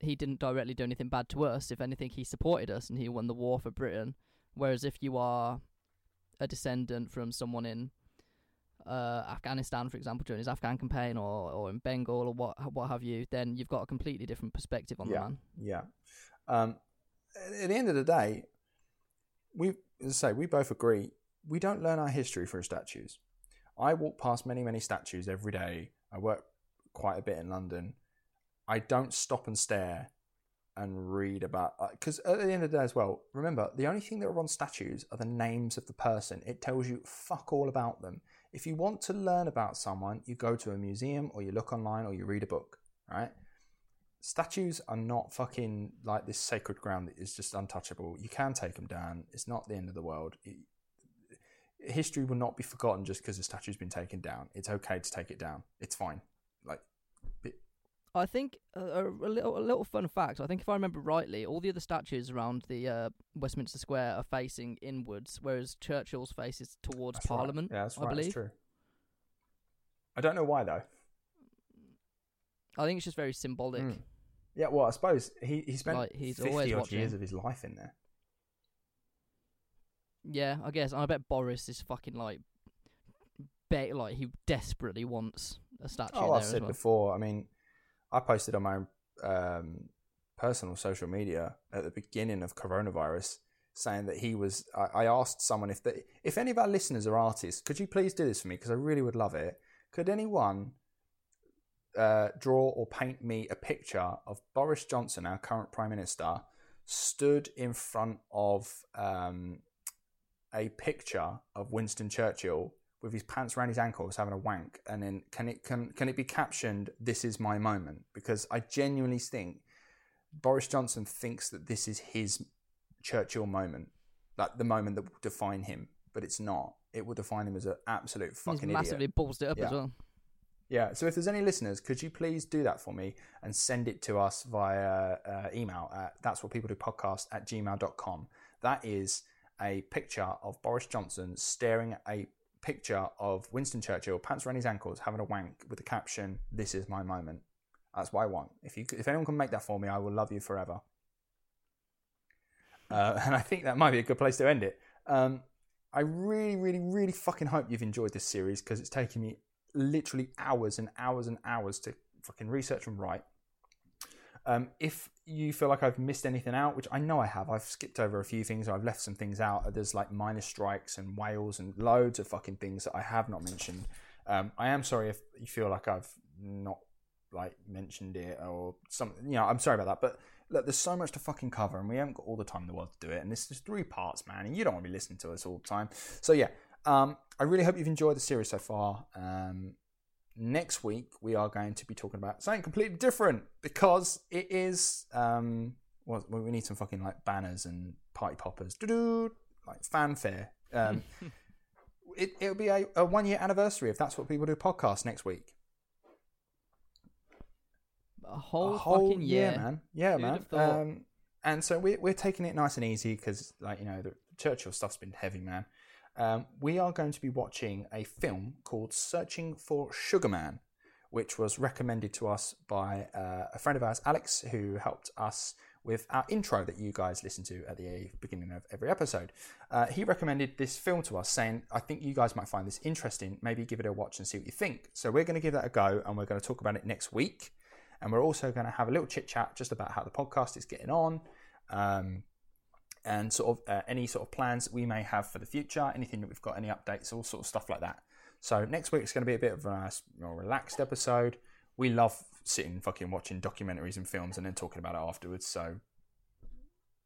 he didn't directly do anything bad to us. If anything, he supported us and he won the war for Britain. Whereas if you are a descendant from someone in uh, Afghanistan, for example, during his Afghan campaign, or or in Bengal, or what what have you, then you've got a completely different perspective on yeah, the man. Yeah. Um, at the end of the day, we as I say we both agree we don't learn our history through statues. I walk past many many statues every day. I work quite a bit in London. I don't stop and stare and read about because uh, at the end of the day as well remember the only thing that are on statues are the names of the person it tells you fuck all about them if you want to learn about someone you go to a museum or you look online or you read a book right statues are not fucking like this sacred ground that is just untouchable you can take them down it's not the end of the world it, history will not be forgotten just because the statue's been taken down it's okay to take it down it's fine like I think uh, a, a, little a little fun fact. I think if I remember rightly, all the other statues around the uh, Westminster Square are facing inwards, whereas Churchill's face is towards That's right. Parliament. Yeah, that's I right. believe. That's true. I don't know why though. I think it's just very symbolic. Mm. Yeah, well, I suppose he he spent Like, he's fifty always odd watching. years of his life in there. Yeah, I guess. I bet Boris is fucking like, be- like he desperately wants a statue Oh, as said well. before. I mean, I posted on my um, personal social media at the beginning of coronavirus saying that he was. I, I asked someone if they, if any of our listeners are artists, could you please do this for me because I really would love it. Could anyone uh, draw or paint me a picture of Boris Johnson, our current prime minister, stood in front of um, a picture of Winston Churchill with his pants around his ankles having a wank and then can it can can it be captioned this is my moment because i genuinely think boris johnson thinks that this is his churchill moment like the moment that will define him but it's not it will define him as an absolute fucking He's massively idiot ballsed it up Yeah. as well. Yeah so if there's any listeners could you please do that for me and send it to us via uh, email at that's what people do podcast at gmail.com that is a picture of boris johnson staring at a picture of Winston Churchill, pants around his ankles, having a wank with the caption, "This is my moment." That's what I want. If you, if anyone can make that for me, I will love you forever. Uh, and I think that might be a good place to end it. Um, I really, really, really fucking hope you've enjoyed this series because it's taken me literally hours and hours and hours to fucking research and write. Um, if you feel like I've missed anything out, which I know I have, I've skipped over a few things I've left some things out. There's like miner strikes and Wales and loads of fucking things that I have not mentioned. Um, I am sorry if you feel like I've not like mentioned it or something. You know, I'm sorry about that. But look, there's so much to fucking cover, and we haven't got all the time in the world to do it. And this is three parts, man, and you don't want to be listening to us all the time. So yeah, um, I really hope you've enjoyed the series so far. Um, next week we are going to be talking about something completely different because it is um well we need some fucking like banners and party poppers. Doo like fanfare. Um it, it'll be a, a one year anniversary if that's what people do podcast next week. A whole, a whole fucking year. man. Yeah man. um and so we're, we're taking it nice and easy because like you know the churchill stuff's been heavy man um, we are going to be watching a film called Searching for Sugar Man, which was recommended to us by uh, a friend of ours, Alex, who helped us with our intro that you guys listen to at the beginning of every episode. Uh, he recommended this film to us, saying, I think you guys might find this interesting. Maybe give it a watch and see what you think. So we're going to give that a go and we're going to talk about it next week. And we're also going to have a little chit chat just about how the podcast is getting on. Um, and sort of uh, any sort of plans that we may have for the future, anything that we've got, any updates, all sort of stuff like that. So next week's going to be a bit of a more relaxed episode. We love sitting fucking watching documentaries and films and then talking about it afterwards. So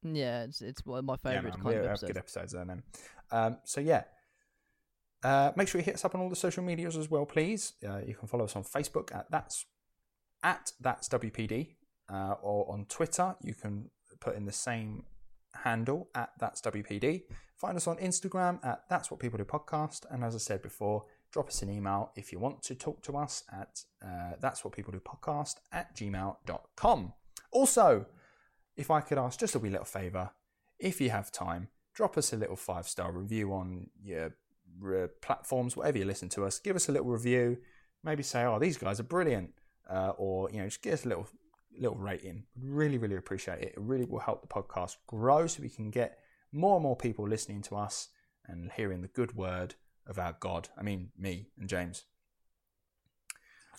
Yeah, it's it's one of my yeah, favourite man, kind of have episodes. good episodes there. Then, um, so yeah. Uh, make sure you hit us up on all the social medias as well, please. Uh, you can follow us on Facebook at That's at that's WPD, uh, or on Twitter, you can put in the same handle at that's WPD. Find us on Instagram at that's what people do podcast, and as I said before, drop us an email if you want to talk to us at uh, that's what people do podcast at gmail.com. Also, if I could ask just a wee little favour, if you have time, drop us a little five star review on your uh, platforms, whatever you listen to us. Give us a little review. Maybe say, "Oh, these guys are brilliant," uh, or you know, just give us a little little rating. Really, really appreciate it. It really will help the podcast grow, so we can get more and more people listening to us and hearing the good word of our God. I mean, me and James.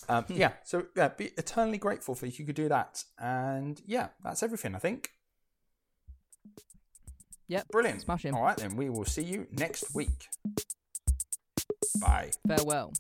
Um, yeah, so yeah, be eternally grateful for if you could do that. And yeah, that's everything, I think. Yep. Brilliant. Smash him. All right, then we will see you next week. Bye. Farewell.